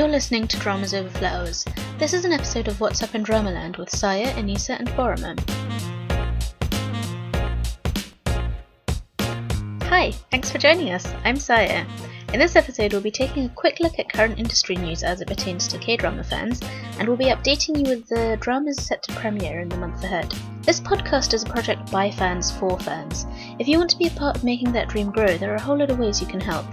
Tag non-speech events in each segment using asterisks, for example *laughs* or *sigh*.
You're listening to Dramas Over Flowers. This is an episode of What's Up in Dramaland with Saya, Anissa, and Boromir. Hi, thanks for joining us. I'm Saya. In this episode, we'll be taking a quick look at current industry news as it pertains to K drama fans, and we'll be updating you with the dramas set to premiere in the month ahead. This podcast is a project by fans for fans. If you want to be a part of making that dream grow, there are a whole lot of ways you can help.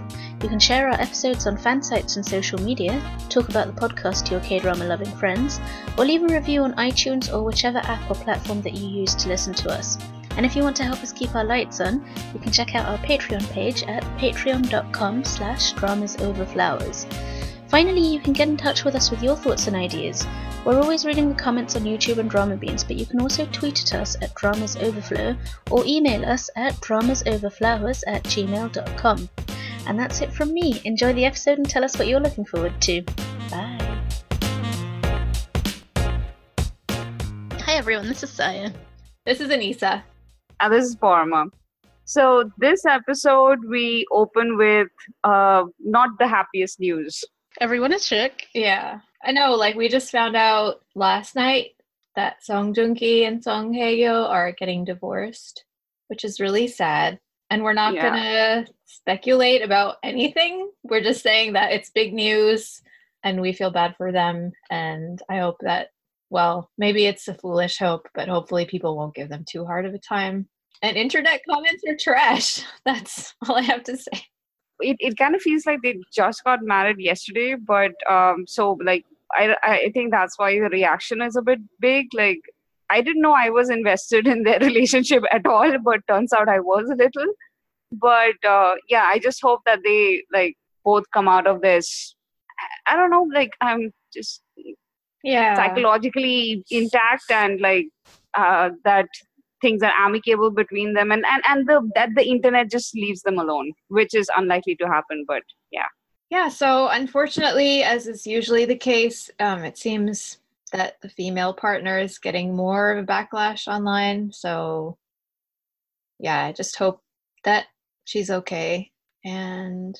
You can share our episodes on fan sites and social media, talk about the podcast to your K drama loving friends, or leave a review on iTunes or whichever app or platform that you use to listen to us. And if you want to help us keep our lights on, you can check out our Patreon page at patreon.com slash dramasoverflowers. Finally, you can get in touch with us with your thoughts and ideas. We're always reading the comments on YouTube and Dramabeans, but you can also tweet at us at dramasoverflow or email us at dramasoverflowers at gmail.com. And that's it from me. Enjoy the episode and tell us what you're looking forward to. Bye. Hi everyone, this is Saya. This is Anissa. And this is Boromir. So this episode we open with uh, not the happiest news. Everyone is shook. Yeah. I know, like we just found out last night that Song Joong Ki and Song Hye Kyo are getting divorced, which is really sad. And we're not Yeah. gonna speculate about anything. We're just saying that it's big news and we feel bad for them. And I hope that well, maybe it's a foolish hope, but hopefully people won't give them too hard of a time. And internet comments are trash. *laughs* That's all I have to say. It, it kind of feels like they just got married yesterday, but um, so like I I think that's why the reaction is a bit big. Like I didn't know I was invested in their *laughs* relationship at all, but turns out I was a little. But uh, yeah, I just hope that they like both come out of this. I- don't know, like I'm just Yeah. psychologically intact and like uh, that things are amicable between them and and, and the that the internet just leaves them alone which is unlikely to happen but yeah Yeah, so unfortunately, as is usually the case, um, it seems that the female partner is getting more of a backlash online. So, yeah, I just hope that she's okay. And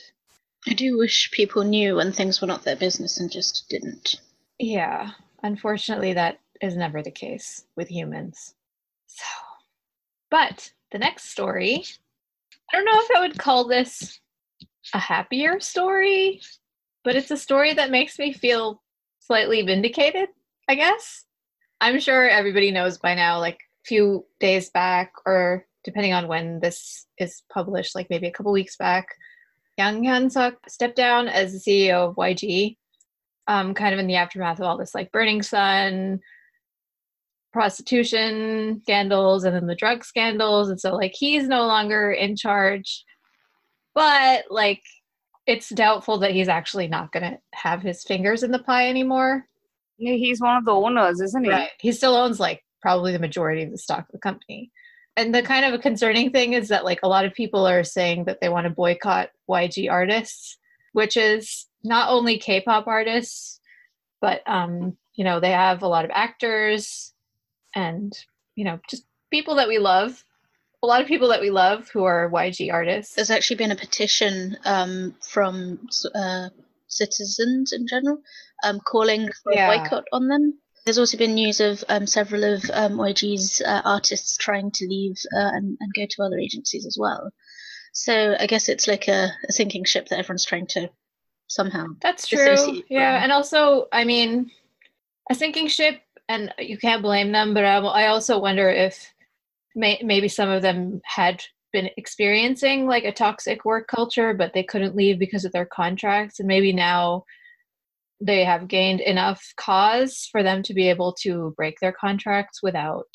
I do wish people knew when things were not their business and just didn't. yeah, unfortunately, that is never the case with humans. So, but the next story, I don't know if I would call this a happier story, but it's a story that makes me feel slightly vindicated, I guess. I'm sure everybody knows by now, like a few days back, or depending on when this is published, like maybe a couple weeks back, Yang Hyun Suk stepped down as the CEO of YG, um, kind of in the aftermath of all this like Burning Sun, prostitution scandals, and then the drug scandals. And so, like, he's no longer in charge. But like it's doubtful that he's actually not going to have his fingers in the pie anymore. Yeah, he's one of the owners isn't he? Right. He still owns like probably the majority of the stock of the company and the kind of a concerning thing is that like a lot of people are saying that they want to boycott yg artists which is not only k-pop artists but um you know they have a lot of actors and you know just people that we love a lot of people that we love who are yg artists There's actually been a petition um, from uh, citizens in general um, calling for Yeah. a boycott on them. There's also been news of um, several of um, YG's uh, artists trying to leave uh, and, and go to other agencies as well. So I guess it's like a, a sinking ship that everyone's trying to somehow. That's true. Yeah, from. and also, I mean, a sinking ship, and you can't blame them. But I, I also wonder if may, maybe some of them had been experiencing like a toxic work culture, but they couldn't leave because of their contracts, and maybe now they have gained enough cause for them to be able to break their contracts without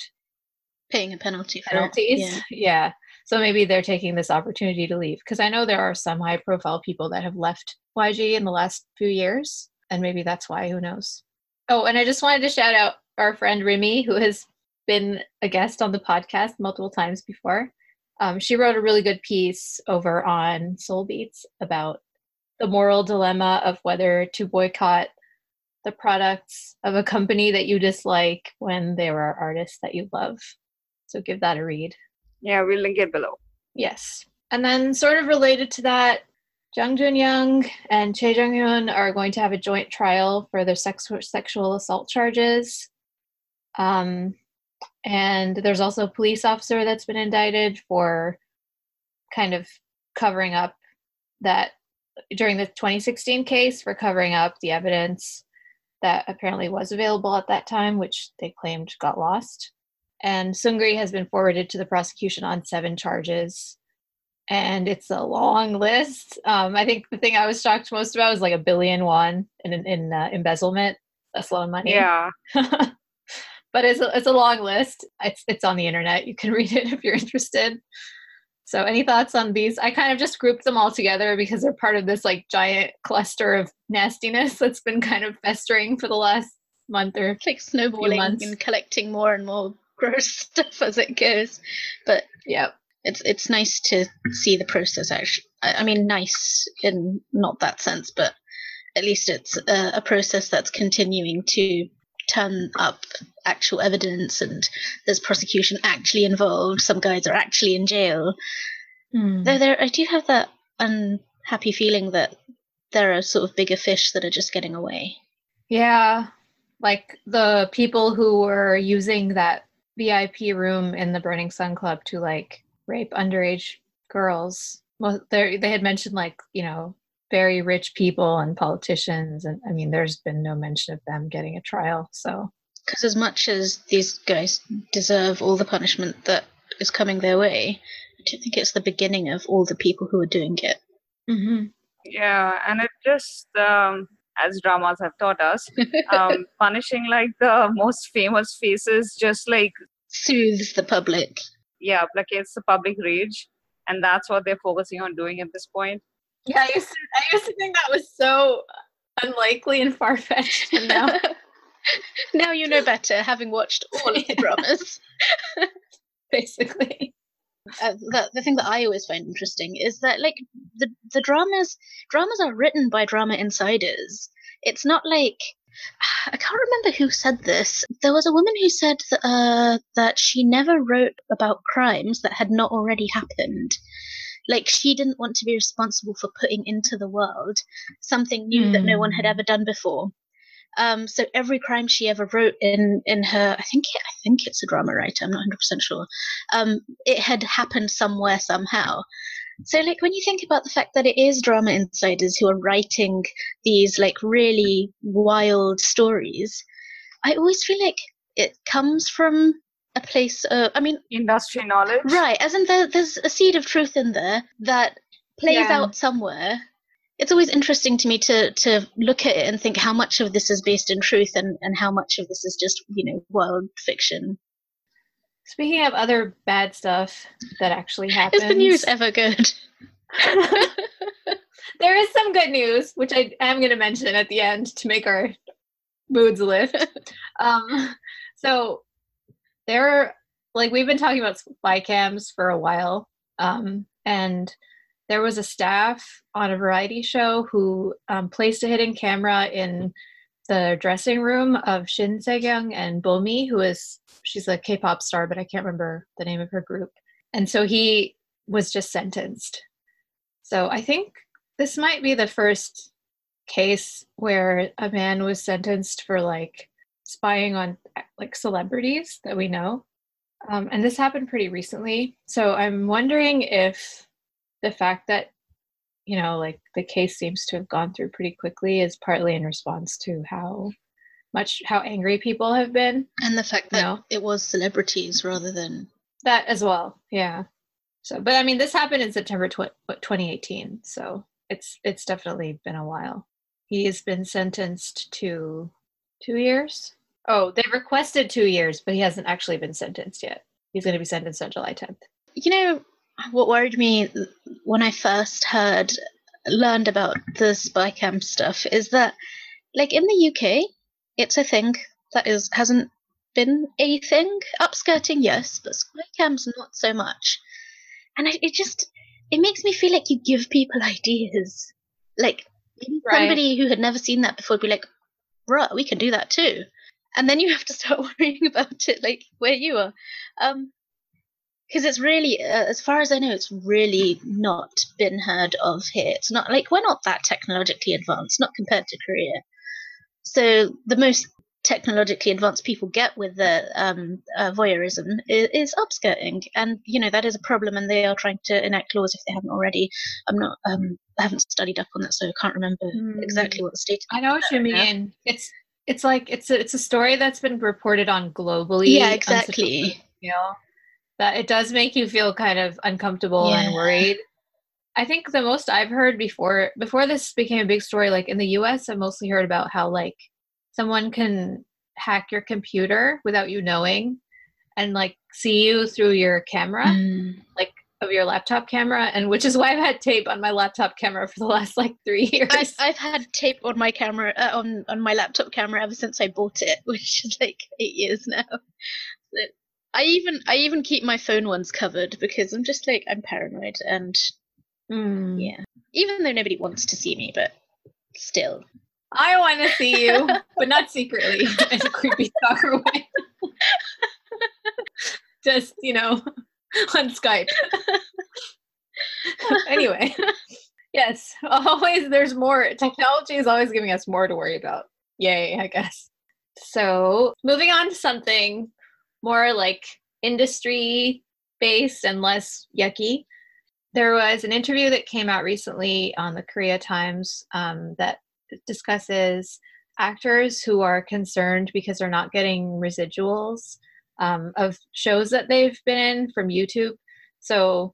Paying a penalty for penalties. yeah. *laughs* yeah. So maybe they're taking this opportunity to leave because I know there are some high profile people that have left YG in the last few years, and maybe that's why. Who knows? Oh, and I just wanted to shout out our friend Remy, who has been a guest on the podcast multiple times before. Um, she wrote a really good piece over on Seoulbeats about the moral dilemma of whether to boycott the products of a company that you dislike when there are artists that you love. So give that a read. yeah we'll link it below Yes. And then, sort of related to that, Jung Jun Young and Choi Jong Hoon are going to have a joint trial for their sex- sexual assault charges. Um, and there's also a police officer that's been indicted for kind of covering up that during the 2016 case for covering up the evidence that apparently was available at that time, which they claimed got lost. And Seungri has been forwarded to the prosecution on seven charges. And it's a long list. Um, I think the thing I was shocked most about was like a billion won in, in uh, embezzlement. That's a lot of money. Yeah. *laughs* but it's a, it's a long list. It's it's on the internet. You can *laughs* read it if you're interested. So, any thoughts on these? I kind of just grouped them all together because they're part of this like giant cluster of nastiness that's been kind of festering for the last month or it's like snowballing and collecting more and more gross *laughs* stuff as it goes. But yeah, it's it's nice to see the process. Actually, I, mean, nice in not that sense, but at least it's a, a process that's continuing to turn up actual evidence and there's prosecution actually involved. Some guys are actually in jail. Mm. Though there, I do have that unhappy feeling that there are sort of bigger fish that are just getting away. Yeah, like the people who were using that VIP room in the Burning Sun Club to like rape underage girls. Well, they they had mentioned like you know very rich people and politicians and i mean there's been no mention of them getting a trial so. Because as much as these guys deserve all the punishment that is coming their way i don't think it's the beginning of all the people who are doing it. Mm-hmm. yeah and it just um, as dramas have taught us *laughs* um, punishing like the most famous faces just like soothes the public. Yeah placates the public rage and that's what they're focusing on doing at this point yeah, I used to, I used to think that was so unlikely and far fetched. And now, *laughs* now you know better, having watched all of the *laughs* dramas. *laughs* Basically. Uh, the, the thing that I always find interesting is that like the the dramas dramas are written by drama insiders. It's not like *sighs* I can't remember who said this. There was a woman who said that, uh, that she never wrote about crimes that had not already happened like she didn't want to be responsible for putting into the world something new mm. that no one had hmm. ever done before. Um, so every crime she ever wrote in in her, I think it, I think it's a drama writer. I'm not 100 percent sure. Um, it had happened somewhere somehow. So like when you think about the fact that it is drama insiders who are writing these like really wild stories, I always feel like it comes from a place of, I mean, industry knowledge. Right, as in there, there's a seed of truth in there that plays yeah. out somewhere. It's always interesting to me to to look at it and think how much of this is based in truth and, and how much of this is just, you know, world fiction. Speaking of other bad stuff that actually happens. *laughs* Is the news ever good? *laughs* there is some good news, which I am going to mention at the end to make our moods lift. *laughs* um, so there like we've been talking about spy cams for a while um, and there was a staff on a variety show who um, placed a hidden camera in the dressing room of Shin Se-kyung and Bomi, who is she's a K-pop star, but I can't remember the name of her group. And so he was just sentenced. So I think this might be the first case where a man was sentenced for like spying on like celebrities that we know. Um, and this happened pretty recently. So I'm wondering if the fact that, you know, like the case seems to have gone through pretty quickly is partly in response to how much, how angry people have been. And the fact that you know? it was celebrities rather than. That as well. Yeah. So, but I mean, this happened in September tw- 2018. So it's, it's definitely been a while. He has been sentenced to two years Oh, they requested two years, but he hasn't actually been sentenced yet. He's going to be sentenced on July 10th. You know, what worried me when I first heard, learned about the spy cam stuff is that, like in the UK, it's a thing that is hasn't been a thing. Upskirting, yes, but spy cams not so much. And I, it just it makes me feel like you give people *laughs* ideas. Like right. somebody who had never seen that before would be like, "Bruh, we can do that too." And then you have to start *laughs* worrying about it like where you are um because it's really, uh, as far as I know, it's really not been heard of here. It's not like we're not that technologically advanced, not compared to Korea. So the most technologically advanced people get with the um, uh, voyeurism is, is, upskirting, and you know that is a problem, and they are trying to enact laws if they haven't already. I'm not, um, I haven't studied up on that, so I can't remember mm. exactly what the state. I know what you mean. Now. It's it's like it's a it's a story that's been reported on globally. Yeah, exactly. You know that it does make you feel kind of uncomfortable yeah. and worried. I think the most I've heard before before this became a big story, like in the U.S., I mostly heard about how like someone can hack your computer without you knowing and like see you through your camera mm. like of your laptop camera and which is why i've had tape on my laptop camera for the last like three years i've, I've had tape on my camera uh, on on my laptop camera ever since i bought it *laughs* which is like eight years now i even i even keep my phone ones covered because i'm just like i'm paranoid and mm. yeah even though nobody wants to see me but still I want to see you, *laughs* but not secretly in a creepy stalker way. *laughs* Just, you know, *laughs* on Skype. *laughs* anyway, *laughs* yes, always there's more. Technology is always giving us more to worry about. Yay, I guess. So, moving on to something more like industry based and less yucky. There was an interview that came out recently on the Korea Times um, that discusses actors who are concerned because they're not getting residuals um, of shows that they've been in from YouTube. So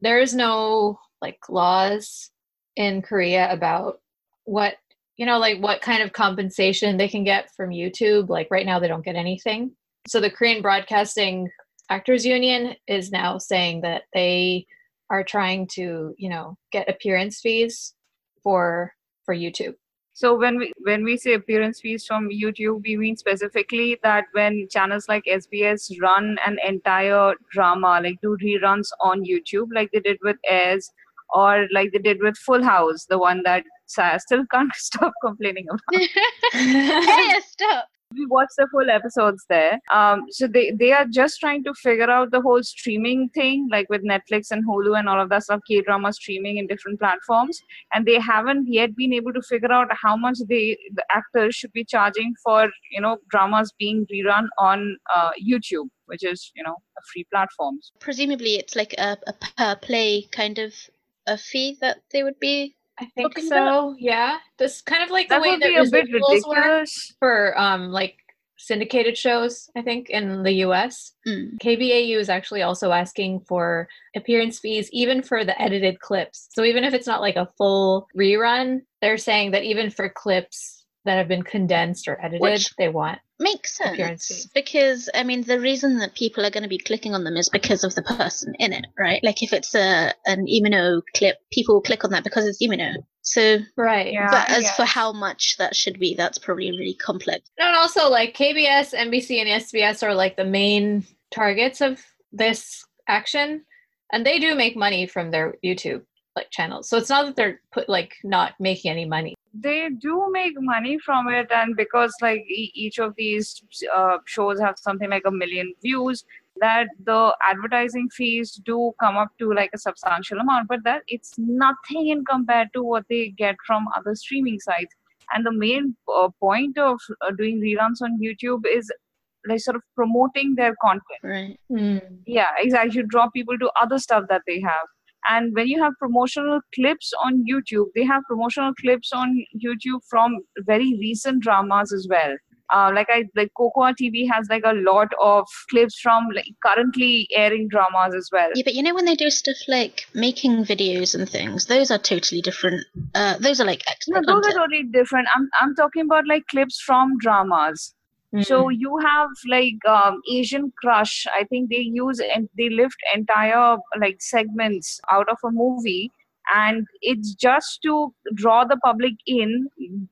there is no like laws in Korea about what you know like what kind of compensation they can get from YouTube. Like right now they don't get anything. So the Korean Broadcasting Actors Union is now saying that they are trying to, you know, get appearance fees for for YouTube. So when we when we say appearance fees from YouTube, we mean specifically that when channels like SBS run an entire drama, like do reruns on YouTube, like they did with Airs, or like they did with Full House, the one that Saya still can't *laughs* stop complaining about. *laughs* hey, stop we watched the full episodes there. Um, so they they are just trying to figure out the whole streaming thing like with netflix and hulu and all of that stuff k drama streaming in different platforms. And they haven't yet been able to figure out how much they the actors should be charging for you know dramas being rerun on uh, youtube which is you know a free platform. Presumably it's like a, a per play kind of a fee that they would be I think so. Yeah, this kind of like the that way that residuals work for um like syndicated shows. I think in the U.S. Mm. KBAU is actually also asking for appearance fees even for the edited clips. So even if it's not like a full rerun, they're saying that even for clips that have been condensed or edited, Which they want makes sense because I mean the reason that people are going to be clicking on them is because of the person in it, right? Like if it's a an Lee clip, people will click on that because it's Lee So right, yeah. But as for how much that should be, that's probably really complex. And also, like KBS, MBC, and SBS are like the main targets of this action, and they do make money from their YouTube like channels. So it's not that they're put like not making any money. They do make money from it and because like e- each of these uh, shows have something like a million views that the advertising fees do come up to like a substantial amount but that it's nothing in compared to what they get from other streaming sites. And the main uh, point of uh, doing reruns on youtube is like sort of promoting their content. Right. Mm. yeah exactly. You draw people to other stuff that they have and when you have promotional clips on youtube they have promotional clips on youtube from very recent dramas as well uh, like I like Kakao TV has like a lot of clips from like currently airing dramas as well. Yeah, but you know when they do stuff like making videos and things, those are totally different. Uh, those are like extra. No, those are totally different. I'm I'm talking about like clips from dramas. Mm-hmm. So you have like um, Asian Crush. I think they use and they lift entire like segments out of a movie, and it's just to draw the public in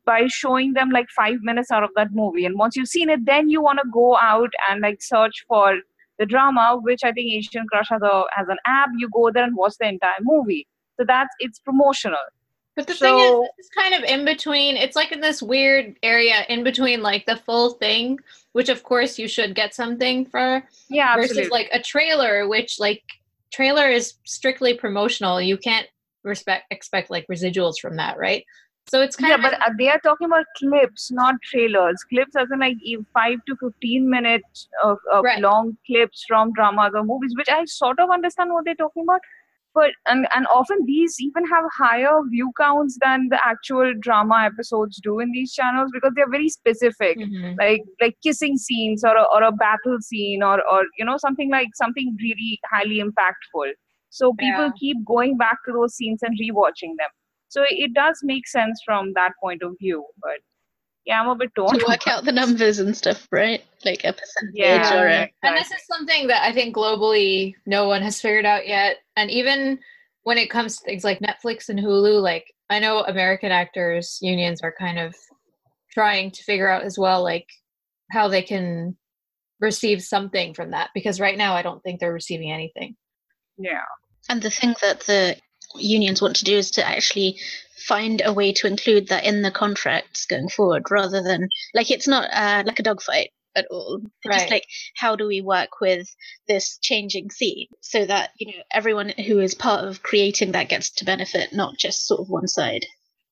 by showing them like five minutes out of that movie. And once you've seen it, then you want to go out and like search for the drama, which I think Asian Crush has a has an app. You go there and watch the entire movie. So that's it's promotional But the thing is, it's kind of in between. It's like in this weird area in between, like the full thing, which of course you should get something for, Yeah, versus absolutely. like a trailer, which like trailer is strictly promotional. You can't respect expect like residuals from that, right? So it's kind yeah, of but uh, they are talking about clips, not trailers. Clips as in like five to fifteen minutes of, of Right. long clips from dramas or movies, which I sort of understand what they're talking about. But and and often these even have higher view counts than the actual drama episodes do in these channels because they're very specific. Mhm. like like kissing scenes or a, or a battle scene or or you know something like something really highly impactful so people Yeah. keep going back to those scenes and rewatching them so it does make sense from that point of view but yeah i'm a bit torn to work out the numbers and stuff, right? Like a percentage yeah, or a And this is something that I think globally no one has figured out yet. And even when it comes to things like Netflix and Hulu, like I know American actors unions are kind of trying to figure out as well, like how they can receive something from that. Because right now I don't think they're receiving anything. yeah And the thing that the unions want to do is to actually find a way to include that in the contracts going forward, rather than like it's not uh, like a dogfight at all. It's Right. Just like how do we work with this changing scene so that you know everyone who is part of creating that gets to benefit, not just sort of one side.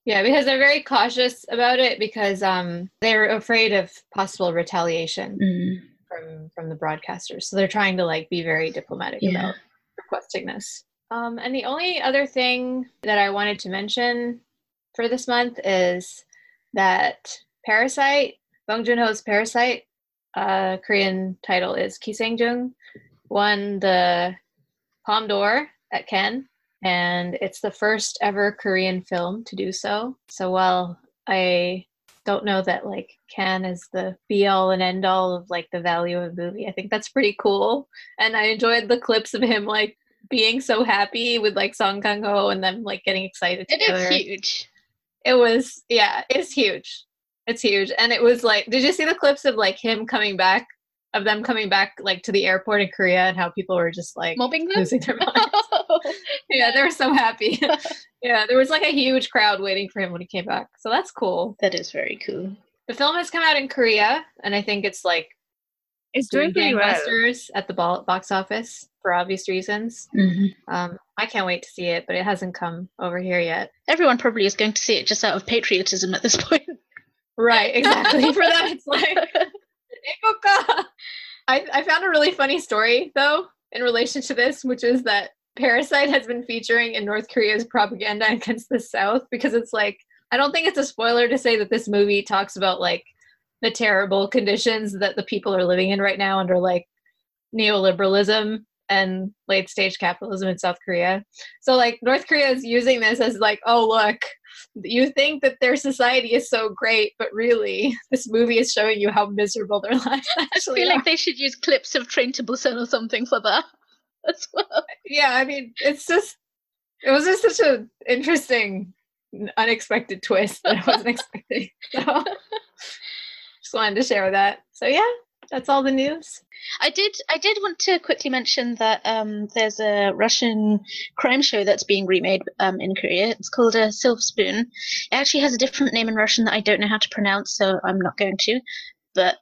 Yeah, because they're very cautious about it because um, they're afraid of possible retaliation Mm. from from the broadcasters. So they're trying to like be very diplomatic Yeah. about requesting this. Um, and the only other thing that I wanted to mention for this month is that Parasite, Bong Joon Ho's Parasite, uh, Korean title is Gisaengchung, won the Palme d'Or at Cannes, and it's the first ever Korean film to do so. So while I don't know that like Cannes is the be all and end all of like the value of a movie, I think that's pretty cool. And I enjoyed the clips of him like being so happy with like Song Kang Ho and them like getting excited It together. is huge. It was yeah, it's huge. It's huge. And it was like did you see the clips of like him coming back of them coming back like to the airport in Korea and how people were just like Mobbing them. losing their minds. *laughs* yeah, they were so happy. *laughs* yeah, there was like a huge crowd waiting for him when he came back. So that's cool. that is very cool. The film has come out in Korea and I think it's like it's doing doing pretty well gangbusters at the ball- box office for obvious reasons. hmm Um, I can't wait to see it, but it hasn't come over here yet. Everyone probably is going to see it just out of patriotism at this point. Right, exactly. *laughs* For them, it's like I I found a really funny story though in relation to this, which is that Parasite has been featuring in North Korea's propaganda *laughs* against the South because it's like I don't think it's a spoiler to say that this movie talks about like the terrible conditions that the people are living in right now under like neoliberalism and late stage capitalism in South Korea. So like North Korea is using this as like, oh look, you think that their society is so great, but really *laughs* this movie is showing you how miserable their *laughs* lives I actually feel are. like they should use clips of Train to Busan or something for that *laughs* as well. yeah, I mean, it's just it was just such an interesting, unexpected twist that I wasn't expecting. So just wanted to share that. So yeah, that's all the news. I did. I did want to quickly mention that um, there's a Russian crime show that's being remade um, in Korea. It's called a Silver Spoon. It actually has a different name in Russian that I don't know how to pronounce, so I'm not going to. But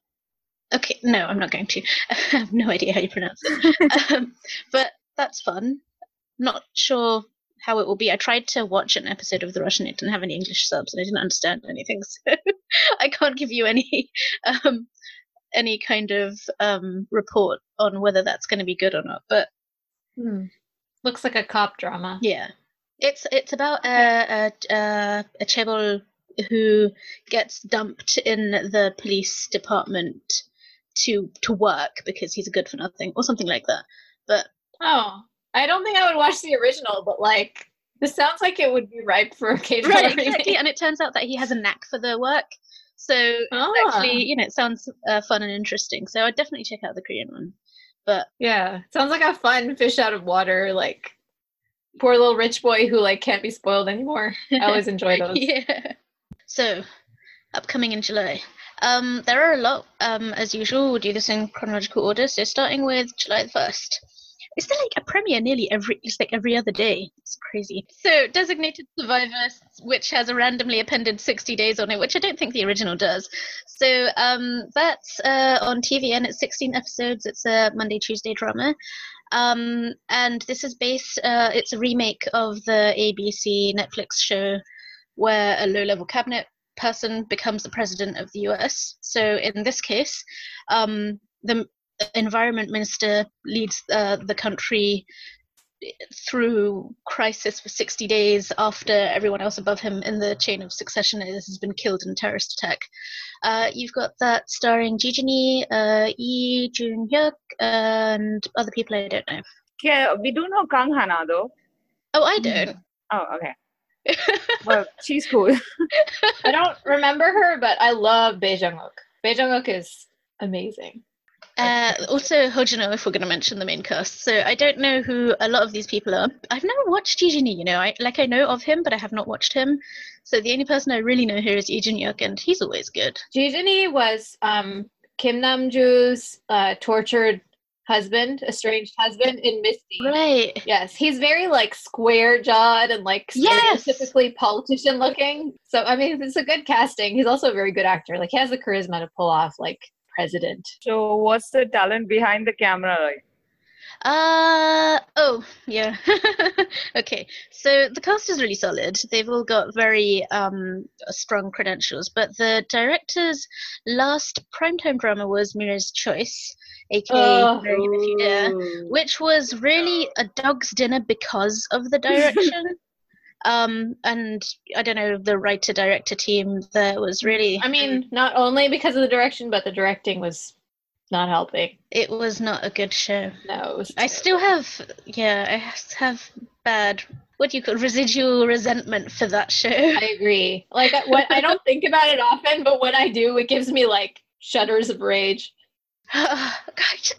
okay, no, I'm not going to. *laughs* I have no idea how you pronounce it. *laughs* um, but that's fun. Not sure how it will be. I tried to watch an episode of the Russian. It didn't have any English subs, and I didn't understand anything, *laughs* so I can't give you any um, any kind of um, report on whether that's going to be good or not. But Hmm. Looks like a cop drama. yeah, it's it's about a a, a, a chaebol who gets dumped in the police department to to work because he's a good for nothing or something like that. But Oh, I don't think I would watch the original, but like this sounds like it would be ripe for drama right, exactly. And it turns out that he has a knack for the work. So Ah. actually, you know, it sounds uh, fun and interesting. So I'd definitely check out the Korean one. But Yeah, sounds like a fun fish out of water, like poor little rich boy who like can't be spoiled anymore. I always *laughs* enjoy those. yeah. So, upcoming in July. Um, there are a lot. Um, as usual, we'll do this in chronological order. So, starting with July the first, Is there like a premiere nearly every? It's like every other day. It's crazy. So designated survivors, which has a randomly appended 60 days on it, which I don't think the original does. So um, that's uh, on TVN. It's 16 episodes. It's a Monday Tuesday drama. Um, and this is based. Uh, it's a remake of the ABC Netflix show where a low-level cabinet person becomes the president of the US. So in this case, um, the environment minister leads uh, the country through crisis for 60 days after everyone else above him in the chain of succession has been killed in a terrorist attack. Uh, you've got that starring Ji Jin uh, Lee Jun Hyuk, and other people I don't know. Yeah, we do know Kang Hana though. Oh, I don't. Oh, okay. *laughs* well, she's cool. I don't remember her, but I love Bae Jung Wook. Bae Jung Wook is amazing. Uh, also, Hojino, if we're going to mention the main cast. So I don't know who a lot of these people are. I've never watched Ji Jin, you know. I like I know of him, but I have not watched him. So the only person I really know here is Lee Jun Hyuk, and he's always good. Ji Jin was um, Kim Namjoo's uh, tortured husband, estranged husband in Misty. Right. Yes, he's very like square jawed and like Yes! stereotypically politician looking. So I mean, it's a good casting. He's also a very good actor. Like he has the charisma to pull off like president. So, what's the talent behind the camera? Like? Uh oh yeah. *laughs* okay, so the cast is really solid. They've all got very um strong credentials, but the director's last primetime drama was Mira's Choice, aka Oh. Marry Him If You Dare, which was really a dog's dinner because of the direction. *laughs* um, and I don't know the writer director team there was really. I mean, not only because of the direction, but the directing was not helping. it was not a good show. No, it was I still have, yeah, I have bad. What do you call residual resentment for that show? I agree. Like I- what I don't *laughs* think about it often, but when I do, it gives me like shudders of rage. *sighs* I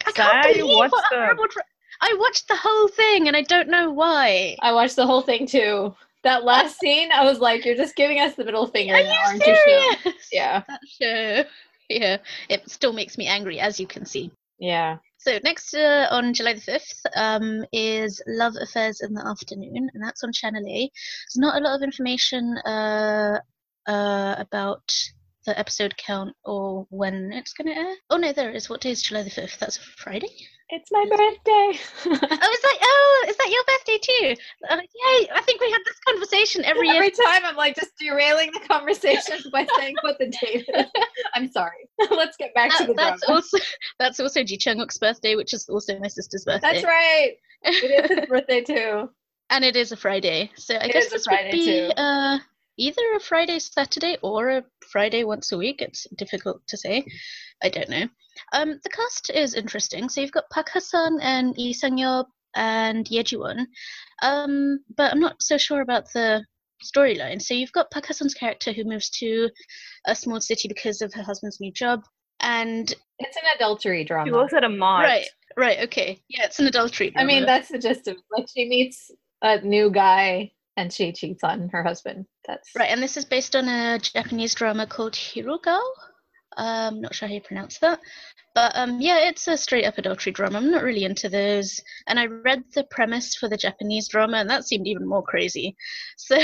I can't believe watched what the- I watched the whole thing and I don't know why. I watched the whole thing too. That last scene, I was like, "You're just giving us the middle finger." Are you aren't you, Sean?" serious? Yeah, *laughs* That show. Yeah, it still makes me angry, as you can see. yeah. So next uh, on July the fifth um, is Love Affairs in the Afternoon, and that's on Channel A. There's not a lot of information uh, uh, about the episode count or when it's going to air. Oh no, there is. What day is July the fifth? That's a Friday. It's my birthday. Oh, is that? Oh, is that your birthday too? Uh, yay! I think we had this conversation every year. Every time I'm like just derailing the conversation *laughs* by saying what the date is. *laughs* I'm sorry. *laughs* Let's get back to the that's drama. also that's also Ji Chang Wook's birthday, which is also my sister's birthday. That's right. It is his birthday too. and it is a Friday, so I It guess this Friday, would be too. uh, either a Friday, Saturday, or a Friday once a week. It's difficult to say. I don't know. Um, the cast is interesting. So you've got Park Ha Sun and Lee Sang Yeop and Ye Ji Won, um, but I'm not so sure about the storyline. So you've got Park Ha Sun's character who moves to a small city because of her husband's new job, and It's an adultery She drama. works at a mart. right, right, okay, yeah, it's an adultery. I mean, that's the gist of like she meets a new guy and she cheats on her husband. That's Right, and this is based on a Japanese drama called Hirugao. Um, not sure how you pronounce that, but um, yeah, it's a straight up adultery drama. I'm not really into those, and I read the premise for the Japanese drama, and that seemed even more crazy. *laughs* So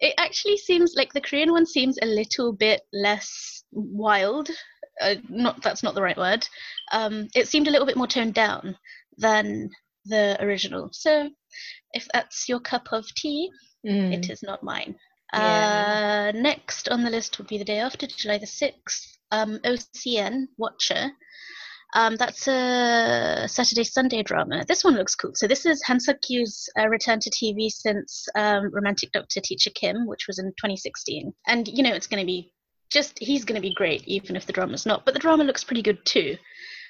it actually seems like the Korean one seems a little bit less wild. Uh, not that's not the right word. Um, it seemed a little bit more toned down than the original. So if that's your cup of tea, Mm. it is not mine. Yeah. Uh, next on the list would be the day after, July the 6th, um, OCN Watcher. Um, that's a Saturday Sunday drama. This one looks cool. So this is Han Suk Kyu's uh, return to TV since um, Romantic Doctor Teacher Kim, which was in 2016. And you know it's going to be just he's going to be great, even if the drama's not. But the drama looks pretty good too.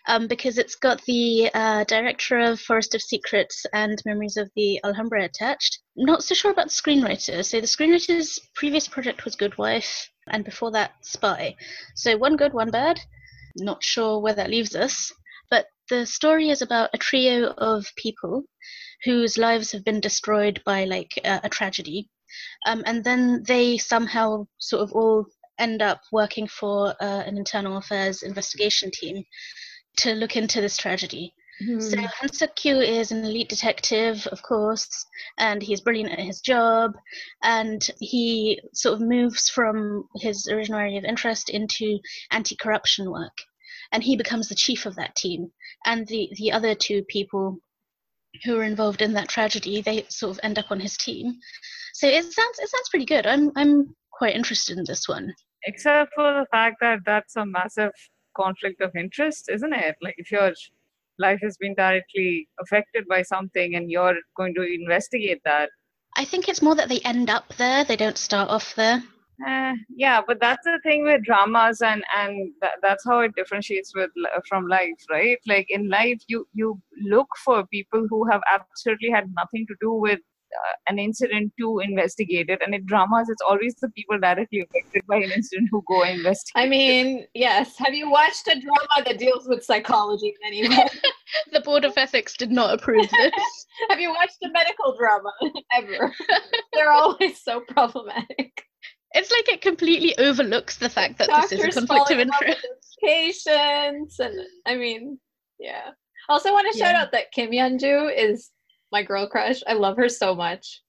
Um, because it's got the uh, director of Forest of Secrets and Memories of the Alhambra attached. Not so sure about the screenwriter. So the screenwriter's previous project was Good Wife, and before that, Spy. So one good, one bad. Not sure where that leaves us. But the story is about a trio of people whose lives have been destroyed by like a, tragedy, um, and then they somehow sort of all end up working for uh, an internal affairs investigation team to look into this tragedy. So Mhm. Han Suk Kyu is an elite detective, of course, and he's brilliant at his job. And he sort of moves from his original area of interest into anti-corruption work, and he becomes the chief of that team. And the the other two people who are involved in that tragedy, they sort of end up on his team. So it sounds it sounds pretty good. I'm I'm quite interested in this one. Except for the fact that that's a massive conflict of interest, isn't it? Like if your life has been directly affected by something and you're going to investigate that. I think it's more that they end up there. They don't start off there. Eh, yeah, but that's the thing with dramas, and and tha- that's how it differentiates with from life, right? Like in life, you you look for people who have absolutely had nothing to do with uh, Uh, an incident to investigate it, and in dramas, it's always the people directly affected by an incident who go investigate. I mean, yes. Have you watched a drama that deals with psychology in any way? *laughs* The Board of Ethics did not approve *laughs* this. Have you watched a medical drama *laughs* ever? They're always so problematic. It's like it completely overlooks the fact that this is a conflict of falling in love interest. Patients, and I mean, yeah. Also, want to shout out that Kim Hyunjoo is my girl crush. I love her so much.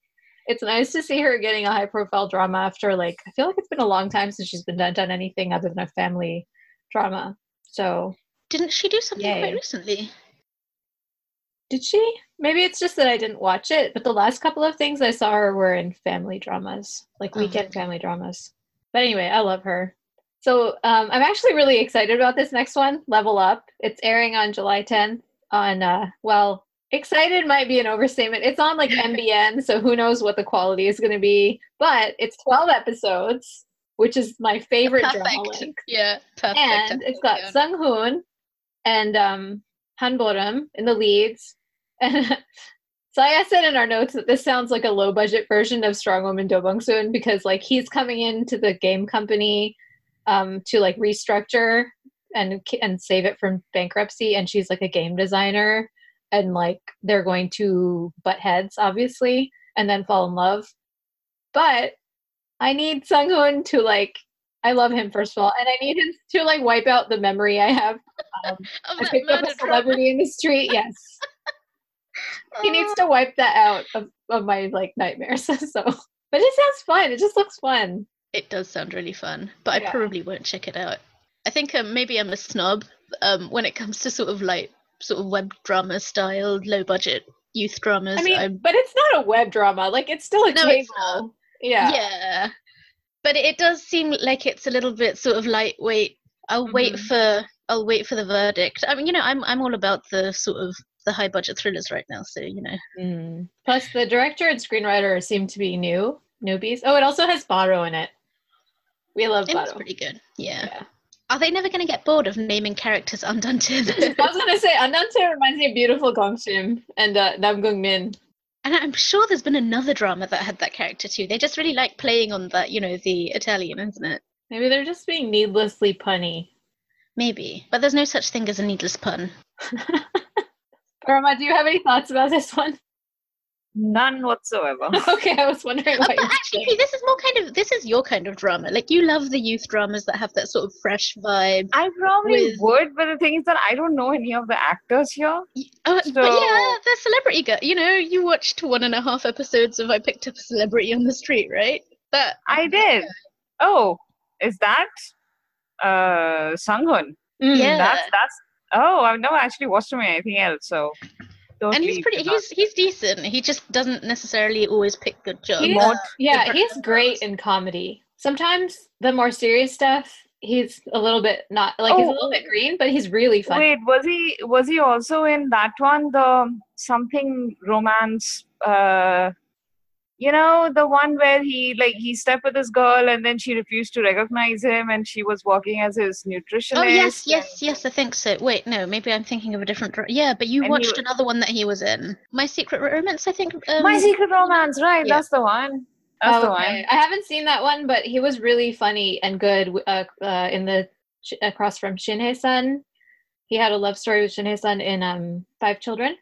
It's nice to see her getting a high profile drama after like I feel like it's been a long time since she's been done, done anything other than a family drama. So Didn't she do something Yay. quite recently? Did she? Maybe it's just that I didn't watch it, but the last couple of things I saw her were in family dramas, like Oh, weekend okay. family dramas. But anyway, I love her. So um, I'm actually really excited about this next one, Level Up. It's airing on July 10th on, uh, well, excited might be an overstatement. It's on like *laughs* MBN, so who knows what the quality is going to be. But it's 12 episodes, which is my favorite drama Perfect. length Yeah, perfect. and it's got Yeah. Sung Hoon and um, Han Borum in the leads. And *laughs* I said in our notes that this sounds like a low budget version of Strong Woman Do Bong Soon because like he's coming into the game company um, to like restructure and and save it from bankruptcy, and she's like a game designer, and like they're going to butt heads obviously, and then fall in love. But I need Sung Hoon to like I love him first of all, and I need him to like wipe out the memory I have. Um, *laughs* Of I picked up a celebrity in the street. Yes, *laughs* he needs to wipe that out of, of my like nightmares. *laughs* so, but it sounds fun. It just looks fun. It does sound really fun, but I probably won't check it out. I think um, maybe I'm a snob um, when it comes to sort of like sort of web drama style, low budget youth dramas. I mean, I'm- but it's not a web drama. Like it's still a No, it's cable. Yeah. yeah. But it does seem like it's a little bit sort of lightweight. I'll wait Mhm. for I'll wait for the verdict. I mean, you know, I'm I'm all about the sort of the high budget thrillers right now, so you know. Mm. Plus, the director and screenwriter seem to be new newbies. Oh, it also has Baro in it. We love Baro. pretty good. Yeah. Yeah. Are they never going to get bored of naming characters Andante? *laughs* I was gonna say Andante reminds me of Beautiful Gong Shim and uh, Nam Gung Min. And I'm sure there's been another drama that had that character too. They just really like playing on the, you know, the Italian, isn't it? Maybe they're just being needlessly punny. Maybe. But there's no such thing as a needless pun. *laughs* Irma, do you have any thoughts about this one? None whatsoever. *laughs* okay, I was wondering Oh, but actually, saying. this is more kind of this is your kind of drama. Like you love the youth dramas that have that sort of fresh vibe. I probably With- would, but the thing is that I don't know any of the actors here. Y- Uh, But yeah, the celebrity guy. You know, you watched one and a half episodes of I Picked Up a Celebrity on the Street, right? That I did. Oh, is that uh Sung Hoon? Mm. Yeah. That's that's. Oh, I've never actually watched him anything else. So. And he's pretty. did He's he's decent. He just doesn't necessarily always pick good jobs. He's- Mod- Yeah, he's great in comedy. Sometimes the more serious stuff, he's a little bit not like he's a Oh. little bit green, but he's really funny. Wait, was he was he also in that one? The something romance. Uh, you know, the one where he like he slept with this girl and then she refused to recognize him and she was working as his nutritionist. Oh yes, yes, yes. I think so. Wait, no, maybe I'm thinking of a different. Yeah, but you And he watched wa- another one that he was in. My Secret Romance. I think. Um, My Secret Romance, right? yeah. That's the one. That's the Oh, okay. one. I haven't seen that one, but he was really funny and good uh, uh, in the across from Shin Hye Sun. He had a love story with Shin Hye Sun in um, Five Children,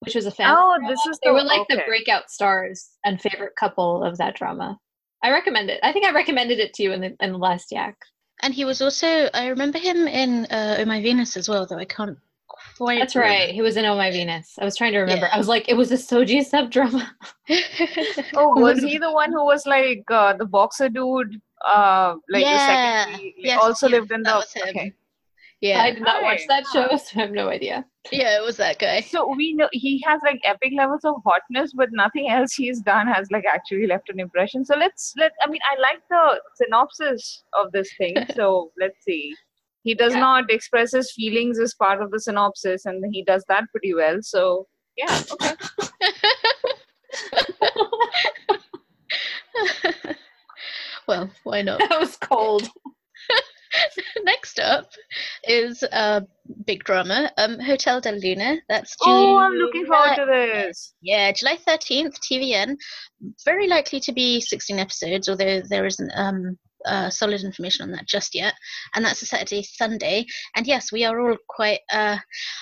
which was a fan. Oh, drama. this is they the- were like the breakout stars and favorite couple of that drama. I recommend it. I think I recommended it to you in the in the last yak. And he was also. I remember him in uh, Oh My Venus as well, though I can't White That's right. He was in Oh My Venus. I was trying to remember. I was like, it was a So Ji Sub drama. *laughs* Oh, *laughs* was he the one who was like uh, the boxer dude? Uh, like Yeah. the second lead, Yes, also yes, lived in that the. was. Okay. Yeah, I did not watch that show, *laughs* so I have no idea. yeah, it was that guy. So we know he has like epic levels of hotness, but nothing else he's done has like actually left an impression. So let's let. I mean, I like the synopsis of this thing. *laughs* So let's see. He does Yeah. not express his feelings as part of the synopsis, and he does that pretty well. So yeah, okay. *laughs* well, why not? That was cold. *laughs* Next up is a big drama, um, Hotel del Luna. That's Oh, I'm looking forward to July- this. Yeah, July 13th, TVN. Very likely to be 16 episodes, although there isn't um, uh, solid information on that just yet. And that's a Saturday, Sunday. And yes, we are all quite. Uh,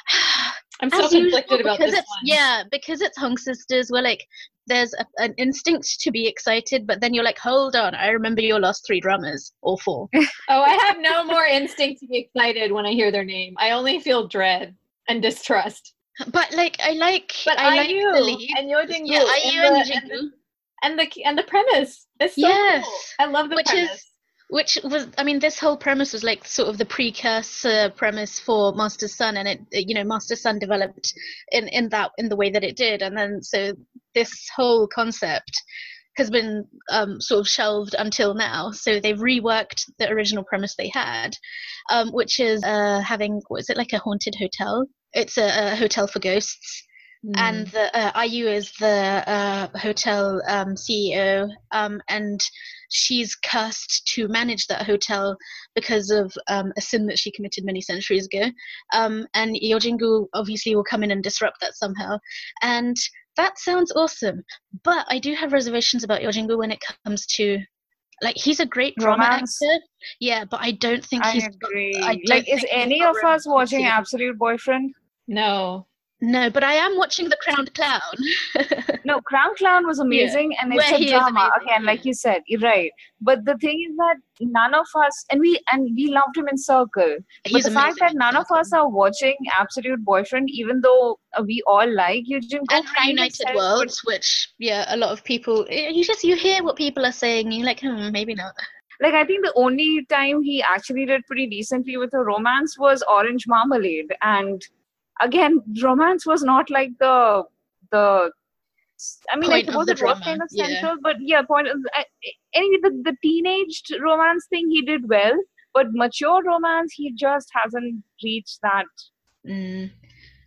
*sighs* I'm so conflicted about this one. Yeah, because it's Hong Sisters. We're like, there's a, an instinct to be excited, but then you're like, hold on, I remember your last three dramas, or four. *laughs* Oh, I have no more instinct to be excited when I hear their name. I only feel dread and distrust. But like, I like, But I like IU the lead. and Yeo Jin Goo Yeah, IU and, and the, and, Jingu. the, and the and the premise is so Yes, cool. I love the which premise. is which was i mean this whole premise was like sort of the precursor premise for master sun and it you know master sun developed in in that in the way that it did. And then so this whole concept has been um, sort of shelved until now. So they've reworked the original premise they had um, which is uh, having what is it like a haunted hotel? It's a, a hotel for ghosts. And the uh, IU is the uh, hotel um, CEO, um, and she's cursed to manage that hotel because of um, a sin that she committed many centuries ago. Um, and Yeo Jin Goo obviously will come in and disrupt that somehow. And that sounds awesome, but I do have reservations about Yeo Jin Goo when it comes to. Like he's a great drama Romance. actor, yeah, but I don't think he's. I he's got- agree. I don't like, is any of us watching. Absolute Boyfriend? no. No, but I am watching The Crowned Clown. *laughs* No, Crown Clown was amazing, and it's Where a drama amazing, again, like you said. You're right. But the thing is that none of us, and we and we loved him in Circle. But He's the fact that none of us are watching Absolute Boyfriend, even though we all like Yeo Jin Goo, and reunited worlds which yeah a lot of people you just you hear what people are saying and you're like hmm, maybe not Like I think the only time he actually did pretty decently with a romance was Orange Marmalade, and again, romance was not like the the. I mean, Point I of suppose the it was kind of yeah. central, but yeah, point. Of, I, anyway, the the teenage romance thing he did well, but mature romance he just hasn't reached that. mm.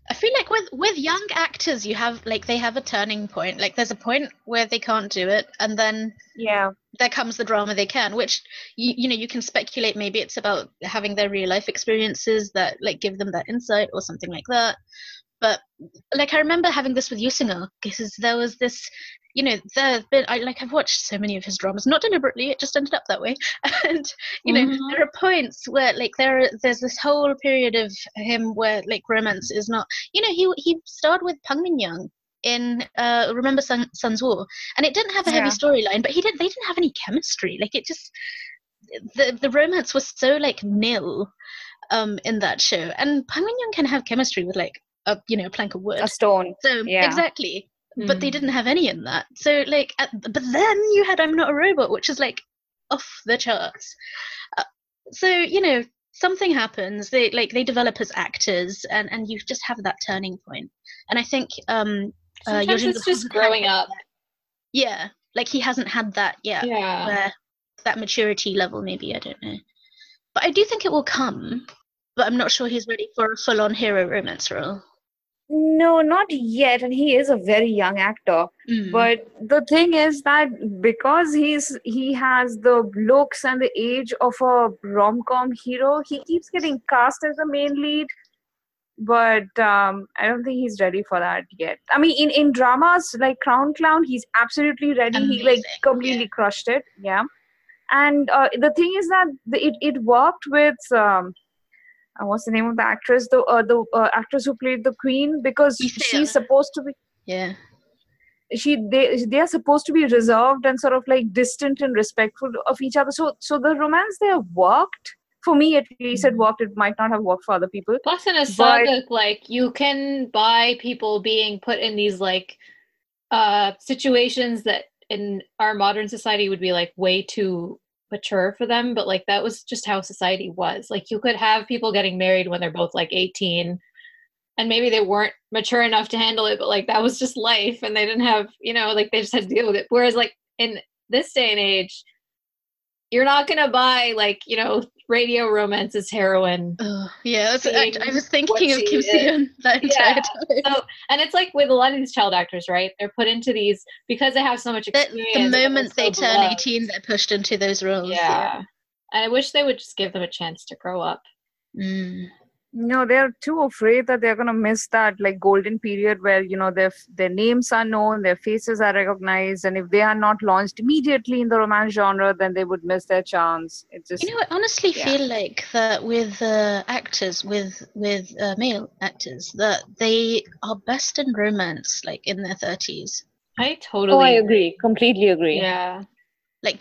I feel like with with young actors you have like they have a turning point. Like there's a point where they can't do it and then Yeah, there comes the drama they can which you, you know you can speculate maybe it's about having their real life experiences that like give them that insight or something like that but like i remember having this with Yoo Seung Ho because there was this you know there been i like i've watched so many of his dramas not deliberately it just ended up that way *laughs* and you know Mhm. there are points where like there are- there's this whole period of him where like romance is not you know he he starred with Park Min Young in uh remember Sun, Sun's War and it didn't have a heavy Yeah. storyline but he did they didn't have any chemistry like it just the the romance was so like nil um in that show and Park Min Young can have chemistry with like a you know a plank of wood a stone. so yeah. exactly but they Mm. didn't have any in that so like at, but then you had i'm not a robot which is like off the charts uh, so you know something happens they like they develop as actors and and you just have that turning point and i think um uh, Sometimes it's just growing up. yet. yeah like he hasn't had that yet Yeah. where that maturity level maybe i don't know but i do think it will come but i'm not sure he's ready for a full-on hero romance role No, not yet, and he is a very young actor. Mm. But the thing is that because he's he has the looks and the age of a rom-com hero, he keeps getting cast as the main lead. But um, I don't think he's ready for that yet. I mean, in, in dramas like Crown Clown, he's absolutely ready. He like Amazing, completely crushed it. Yeah. And uh, the thing is that the, it, it worked with um, uh, what's the name of the actress? The uh, the uh, actress who played the queen because she's supposed to be yeah. she they they are supposed to be reserved and sort of like distant and respectful of each other. So so the romance there worked. For me at least it Mhm. worked. It might not have worked for other people. Plus, in a saga, like you can buy people being put in these like uh situations that in our modern society would be like way too mature for them, but like that was just how society was. Like you could have people getting married when they're both like 18 and maybe they weren't mature enough to handle it, but like that was just life and they didn't have, you know, like they just had to deal with it. Whereas like in this day and age, you're not gonna buy like, you know, radio romance is heroine Oh, yeah, I was, I, was thinking of Kim. Seon *laughs* that entire Yeah. time. so and it's like with a lot of these child actors right they're put into these because they have so much The, experience the they're moment they so turn beloved. 18, they're pushed into those roles. yeah. and i wish they would just give them a chance to grow up Mm. No they're too afraid that they're going to miss that like golden period where you know their their names are known their faces are recognized and if they are not launched immediately in the romance genre then they would miss their chance it just You know, I honestly Yeah. feel like that with uh, actors, with with uh, male actors, that they are best in romance, like in their thirties. i totally Oh, I agree. Completely agree. yeah Like,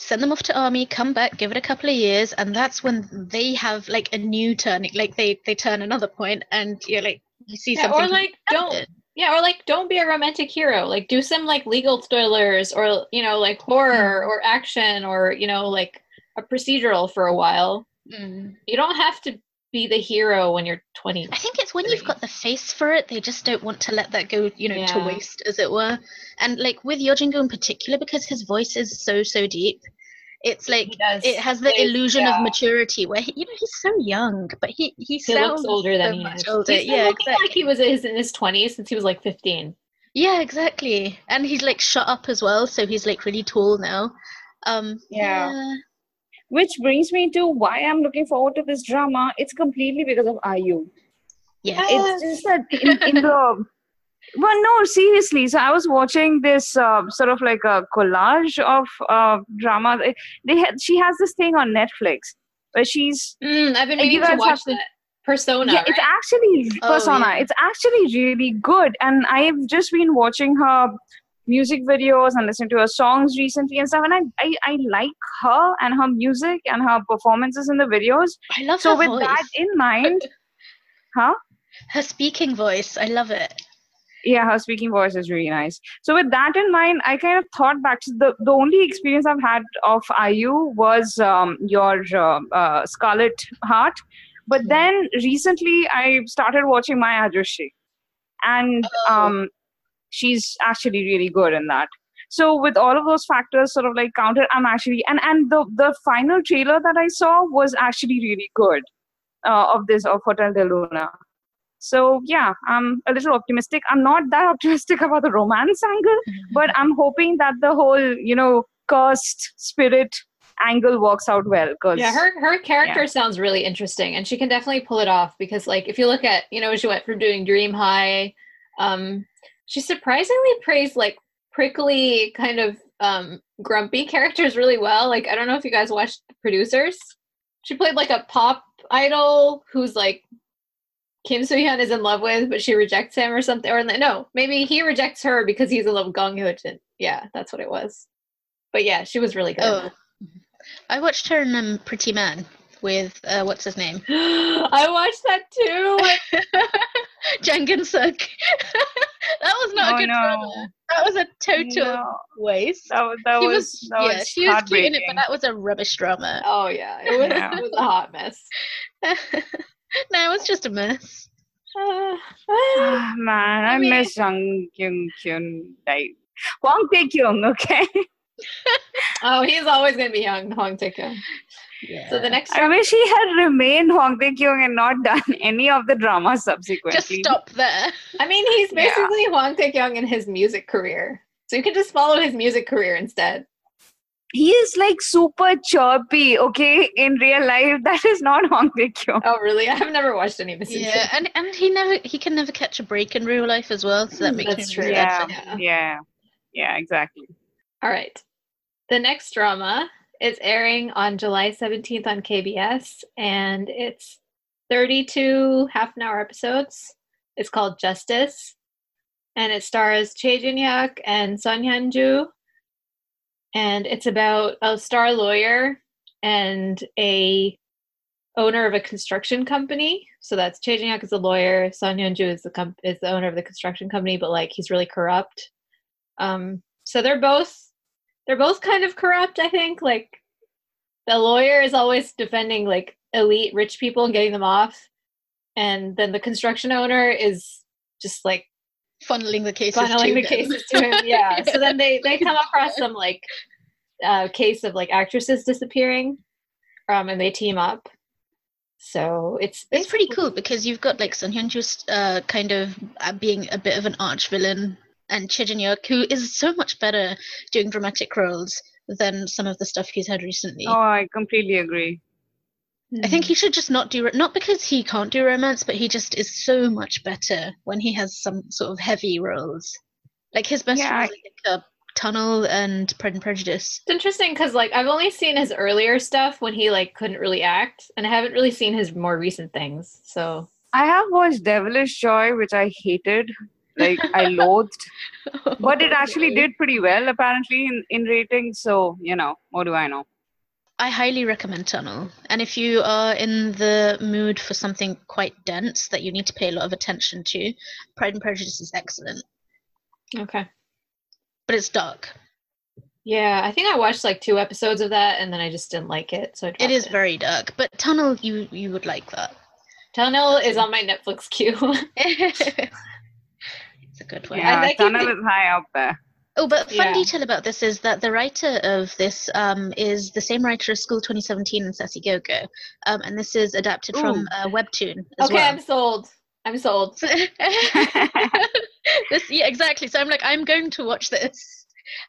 send them off to army, come back, give it a couple of years, and that's when they have like a new turning. Like they they turn another point, and you're like you see Yeah, something. or like don't happen. yeah or like don't be a romantic hero like do some like legal thrillers or you know like horror or action or you know like a procedural for a while Mm. you don't have to be the hero when you're 20 I think it's when you've got the face for it, they just don't want to let that go, you know, to waste, as it were. And like with Yeo Jin Goo in particular, because his voice is so so deep, it's like it has the plays- illusion yeah. of maturity where he, you know he's so young, but he he, he sounds looks older than so he is. older. He's Yeah, exactly. like he was in his, in his 20s since he was like 15. Yeah, exactly. And he's like shut up as well, so he's like really tall now. Um, Yeah. yeah. Which brings me to why i'm looking forward to this drama. It's completely because of iu Yeah, it's just that in, in the *laughs* well no seriously. So i was watching this uh, sort of like a collage of uh, drama. They, had she has this thing on netflix where she's Mm, I've been meaning to watch that. Persona, yeah it's right? actually Oh, persona. yeah. it's actually really good. And i've just been watching her music videos and listening to her songs recently and stuff and I, I i like her and her music and her performances in the videos I love so with voice. that in mind *laughs* huh her speaking voice. I love it. yeah her speaking voice is really nice so with that in mind i kind of thought back to the the only experience i've had of iu was um, your uh, uh, scarlet heart but then recently i started watching maya Joshi, and Oh. um, she's actually really good in that. So with all of those factors sort of like counted i'm actually and and the the final trailer that i saw was actually really good uh, of this of Hotel del Luna. So yeah i'm a little optimistic. I'm not that *laughs* optimistic about the romance angle but i'm hoping that the whole you know cursed spirit angle works out well because Yeah, her her character sounds really interesting, and she can definitely pull it off because, like, if you look at, you know, she went from doing Dream High, um, she surprisingly plays like prickly, kind of um, grumpy characters really well. Like, I don't know if you guys watched Producers. She played like a pop idol who's like Kim Soo Hyun is in love with, but she rejects him or something. Or no, maybe he rejects her because he's in love with Gong Hyo Jin. Yeah, that's what it was. But yeah, she was really good. Oh, I watched her in um, Pretty Man with uh, what's his name, *gasps* I watched that too. *laughs* *laughs* Jang Keun *laughs* Suk. that was not Oh, a good no. drama. That was a total No, waste. that, was- that She was, that yeah, was she was cute in it, but that was a rubbish drama. Oh yeah, it was, Yeah. it was a hot mess. *laughs* no, it was just a mess. Uh, *sighs* Ah, man, I, I mean- miss Jung Kyung Kyun. Like Hwang Tae Kyung, okay. oh, he's always gonna be young, Hwang Tae-kyung. Yeah. So the next I wish he had remained Hwang Tae Kyung and not done *laughs* any of the drama subsequently. just stop there. I mean, he's Yeah. basically Hwang Tae-kyung in his music career. So you can just follow his music career instead. He is like super chirpy, okay, in real life. *laughs* That is not Hwang Tae Kyung. Oh, really? *laughs* I've never watched any of his. Yeah, and and he never he can never catch a break in real life as well. So that Mm, makes that's me true. really Yeah. Yeah, yeah, exactly. All right. The next drama is airing on July 17th on KBS, and it's 32 half an hour episodes. It's called Justice, and it stars Choi Jin Hyuk and Son Hyun Ju. And it's about a star lawyer and a owner of a construction company. So that's Choi Jin-hyuk is a lawyer. Son Hyun-ju is the is the owner of the construction company, but like he's really corrupt. Um, so they're both they're both kind of corrupt. I think like the lawyer is always defending like elite rich people and getting them off, and then the construction owner is just like funneling the cases funneling to the him. cases to him. Yeah. *laughs* So then they they come across some like uh, case of like actresses disappearing, um, and they team up. So it's It's pretty cool because you've got like Son Hyun Ju's uh, kind of uh, being a bit of an arch villain, and Choi who is so much better doing dramatic roles than some of the stuff he's had recently. Oh, I completely agree. I think he should just not do not because he can't do romance, but he just is so much better when he has some sort of heavy roles. Like his best Yeah, roles, are like uh, Tunnel and Pride and Prejudice. It's interesting because like I've only seen his earlier stuff when he like couldn't really act, and I haven't really seen his more recent things. So I have watched Devilish Joy, which I hated. Like I loathed. *laughs* But it actually did pretty well apparently in, in ratings. So, you know, what do I know? I highly recommend Tunnel. And if you are in the mood for something quite dense that you need to pay a lot of attention to, Pride and Prejudice is excellent. okay, But it's dark. yeah, I think I watched like two episodes of that, and then I just didn't like it. So it is It very dark. But Tunnel, you you would like that. Tunnel is on my Netflix queue. *laughs* it's a good one. Yeah, like it Tunnel be- is high up there. Oh, but fun Yeah. detail about this is that the writer of this um, is the same writer as School 2017 and Sassy Go-Go. Um, and this is adapted from Ooh. a webtoon as okay, well. I'm sold. I'm sold. *laughs* *laughs* this, yeah, exactly. So I'm like, I'm going to watch this.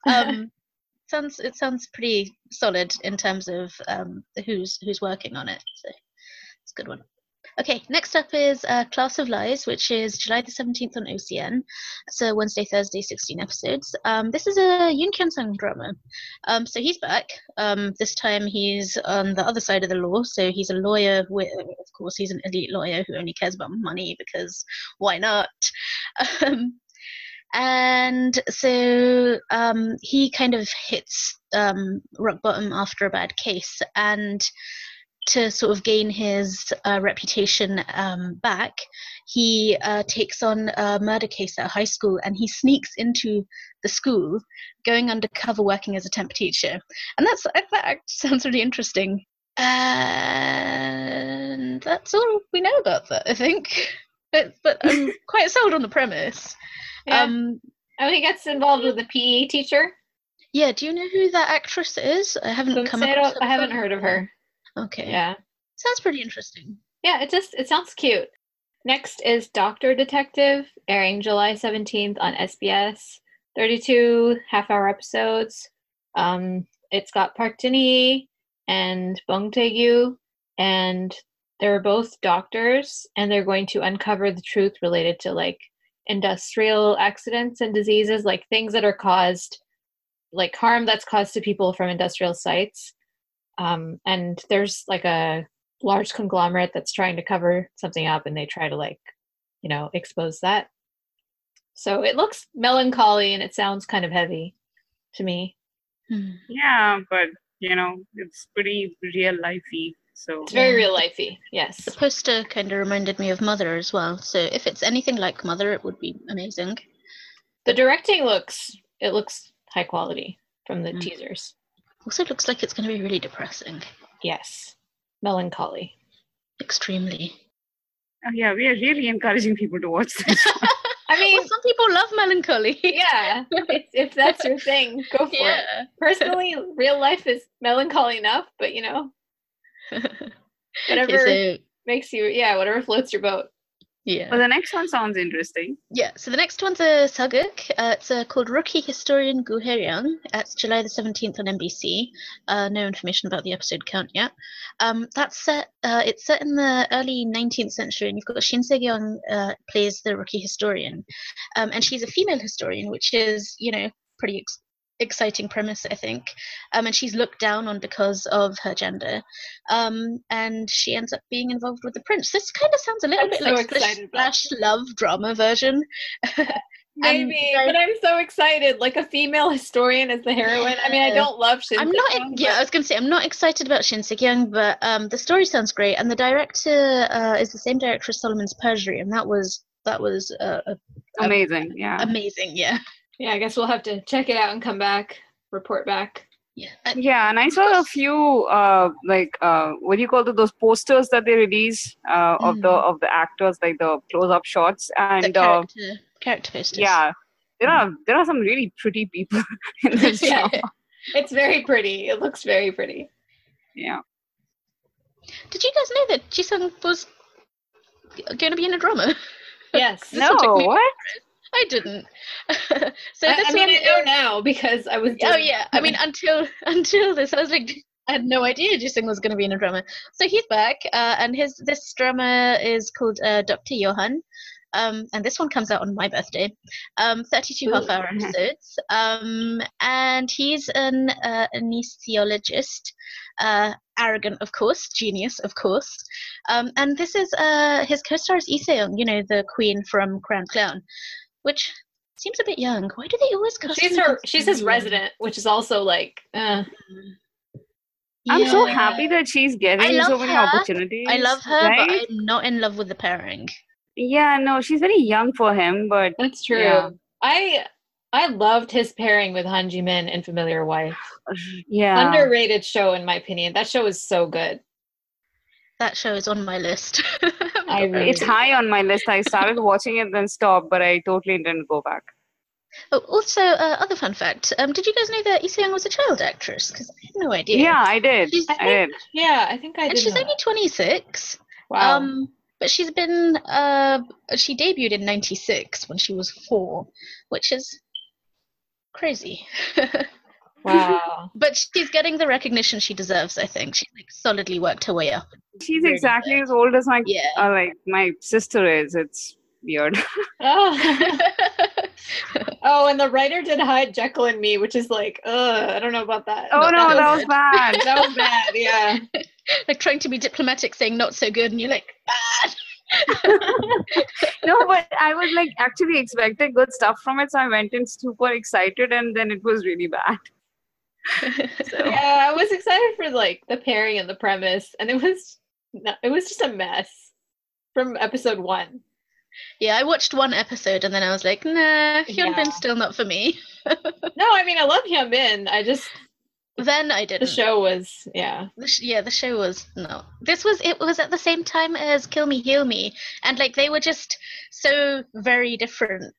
Um, *laughs* sounds it sounds pretty solid in terms of um, who's who's working on it. So it's a good one. Okay, next up is uh, Class of Lies, which is July the 17th on OCN. So Wednesday, Thursday, 16 episodes. Um, this is a Yoon Kyun Sang drama. Um, so he's back. Um, this time he's on the other side of the law. So he's a lawyer. With, of course, he's an elite lawyer who only cares about money because why not? *laughs* Um, and so um, he kind of hits um, rock bottom after a bad case and to sort of gain his uh, reputation um, back he uh, takes on a murder case at a high school and he sneaks into the school going undercover working as a temp teacher and that's that sounds really interesting and that's all we know about that i think but, but i'm *laughs* quite sold on the premise Yeah. um oh, he gets involved with the PE teacher. yeah, do you know who that actress is? I haven't come I, I haven't heard of her. Okay. Yeah. Sounds pretty interesting. Yeah, it just it sounds cute. Next is Doctor Detective, airing July 17th on SBS. 32 half-hour episodes. Um, it's got Park Jin-hee and Bong Tae-gyu, and they're both doctors, and they're going to uncover the truth related to like industrial accidents and diseases, like things that are caused, like harm that's caused to people from industrial sites. Um, and there's like a large conglomerate that's trying to cover something up and they try to like you know expose that so it looks melancholy and it sounds kind of heavy to me Hmm. Yeah, but you know, it's pretty real lifey. So it's very real lifey yes The poster kind of reminded me of Mother as well. So if it's anything like Mother, it would be amazing. the directing looks it looks high quality from the Mm. teasers Also, looks like it's going to be really depressing. yes melancholy Extremely. Oh, yeah, we are really encouraging people to watch this. *laughs* i mean Well, some people love melancholy. yeah if, if that's your thing go for it yeah. personally real life is melancholy enough but you know *laughs* whatever okay, so makes you yeah whatever floats your boat yeah. Well, the next one sounds interesting. Yeah, so the next one's a saguk. Uh, it's uh, called Rookie Historian Gu Hae-ryung. It's July the 17th on MBC. Uh, no information about the episode count yet. Um, that's set, uh, it's set in the early 19th century, and you've got Shin Se-kyung uh, plays the rookie historian. Um, and she's a female historian, which is, you know, pretty ex- exciting premise, I think. Um, and she's looked down on because of her gender. Um, and she ends up being involved with the prince. This kind of sounds a little I'm bit so like about Splash Love drama version. *laughs* Maybe, but I'm so excited. Like a female historian as the heroine. I mean, I don't love Shin. I'm not. Yeah, I was going to say I'm not excited about Shin Se Kyung, but um, the story sounds great, and the director uh, is the same director as Solomon's Perjury, and that was that was uh, Amazing. Yeah. amazing. Yeah, Yeah, I guess we'll have to check it out and come back, report back. yeah. Uh, Yeah, and I saw a few uh like uh what do you call it, those posters that they release uh of the Mm. of the actors, like the close up shots. the And uh, character character posters. yeah, there are there are some really pretty people *laughs* in this Yeah. drama. *laughs* It's very pretty. It looks very pretty. Yeah. Did you guys know that Jisung was going to be in a drama? *laughs* Yes. This will take No, what? I didn't. *laughs* so I, this I mean, one I know now because I was. Oh yeah, I *laughs* mean until *laughs* until this, I was like, I had no idea Jisung was going to be in a drama. So he's back, uh, and his this drama is called uh, Doctor Johan, um, and this one comes out on my birthday. Um, thirty-two Ooh. half-hour episodes, um, and he's an uh, anesthesiologist, uh, arrogant of course, genius of course, um, and this is uh, his co-star is Lee you know the queen from Crown Clown, which. Seems a bit young. Why do they always cast she's her. as She's his resident, which is also like. Uh, I'm so happy that she's getting so many her. opportunities. I love her, right? but I'm not in love with the pairing. Yeah, no, she's very young for him, but that's true. Yeah. I I loved his pairing with Han Ji Min in Familiar Wife. *sighs* yeah. Underrated show in my opinion. That show is so good. That show is on my list. *laughs* I really it's high on my list. I started watching it, then stopped, but I totally didn't go back. oh, also, uh, other fun fact. Um, did you guys know that Lee Se-young was a child actress? Because I had no idea. Yeah, I did. She's- I did. Yeah, I think I did. and she's know only 26. wow. Um, but she's been uh, she debuted in '96 when she was four, which is crazy. *laughs* wow. *laughs* but she's getting the recognition she deserves. I think she like solidly worked her way up. She's Very exactly as old as my Yeah. uh, like my sister is. It's weird. *laughs* Oh. *laughs* oh, and the writer did Hyde Jekyll and Me, which is like, ugh, I don't know about that. oh Not no, that that was good. bad. that was bad. Yeah. like trying to be diplomatic, saying not so good, and you're like, bad. no, but I was like actually expecting good stuff from it, so I went in super excited, and then it was really bad. *laughs* So Yeah, I was excited for like the pairing and the premise, and it was no, it was just a mess from episode one. yeah, I watched one episode and then I was like, nah, Hyun Bin's Yeah. still not for me. *laughs* No, I mean I love Hyun Bin. I just Then I didn't. The show was yeah. The sh- yeah, the show was no. This was it was at the same time as Kill Me Heal Me, and like they were just so very different.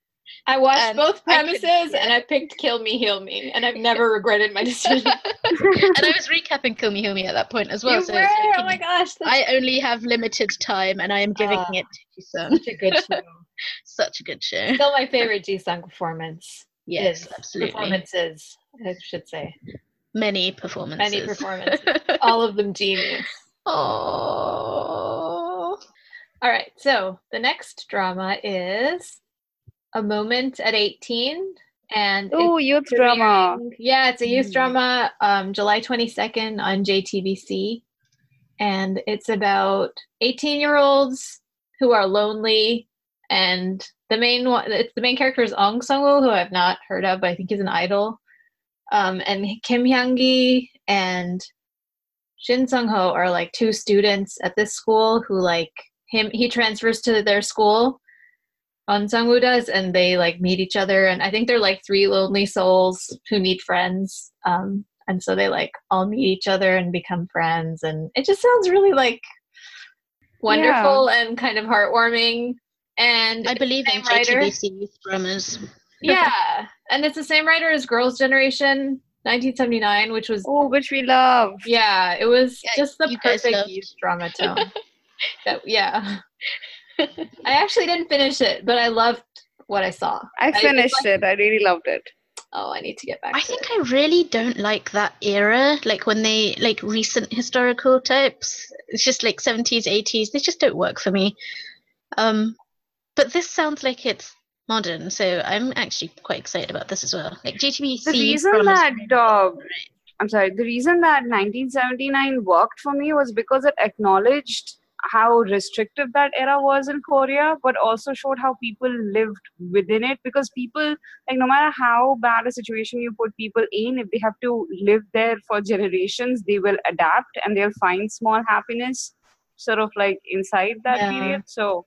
I watched And both premises yeah. and I picked Kill Me Heal Me, and I've never *laughs* regretted my decision. *laughs* and I was recapping Kill Me Heal Me at that point as well. you so were? like, oh my gosh, I only have limited time, and I am giving Ah. it to Jisung. such a good show. *laughs* Such a good show. Still my favorite Ji Sung performance. Yes, absolutely. Performances, I should say. Many performances. Many performances. All of them genius. Oh. All right, so the next drama is A Moment at 18. And oh, youth drama. Yeah, it's a youth Mm. drama, um, July 22nd on JTBC. And it's about 18 year olds who are lonely. And the main one, it's the main character is Ong Sung who I've not heard of, but I think he's an idol. Um, and Kim Hyang Gi and Shin Sung Ho are like two students at this school who like him. He transfers to their school. On Sung does, and they like meet each other, and I think they're like three lonely souls who need friends. Um, and so they like all meet each other and become friends, and it just sounds really like wonderful and kind of heartwarming. And I believe in Same writer. JTBC youth dramas. yeah, and it's the same writer as Girls' Generation, 1979, which was Oh, which we love. yeah, it was Yeah, just the perfect youth drama *laughs* tone. that, yeah, *laughs* I actually didn't finish it, but I loved what I saw. I it's finished like- it. I really loved it. Oh, I need to get back. I to think it. I really don't like that era, like when they like recent historical types. It's just like 70s, 80s. They just don't work for me. Um, but this sounds like it's modern, so I'm actually quite excited about this as well. Like JTBC. The reason that are uh. I'm sorry, the reason that 1979 worked for me was because it acknowledged how restrictive that era was in Korea, but also showed how people lived within it. Because people, like, no matter how bad a situation you put people in, if they have to live there for generations, they will adapt and they'll find small happiness, sort of like inside that Yeah. period. So.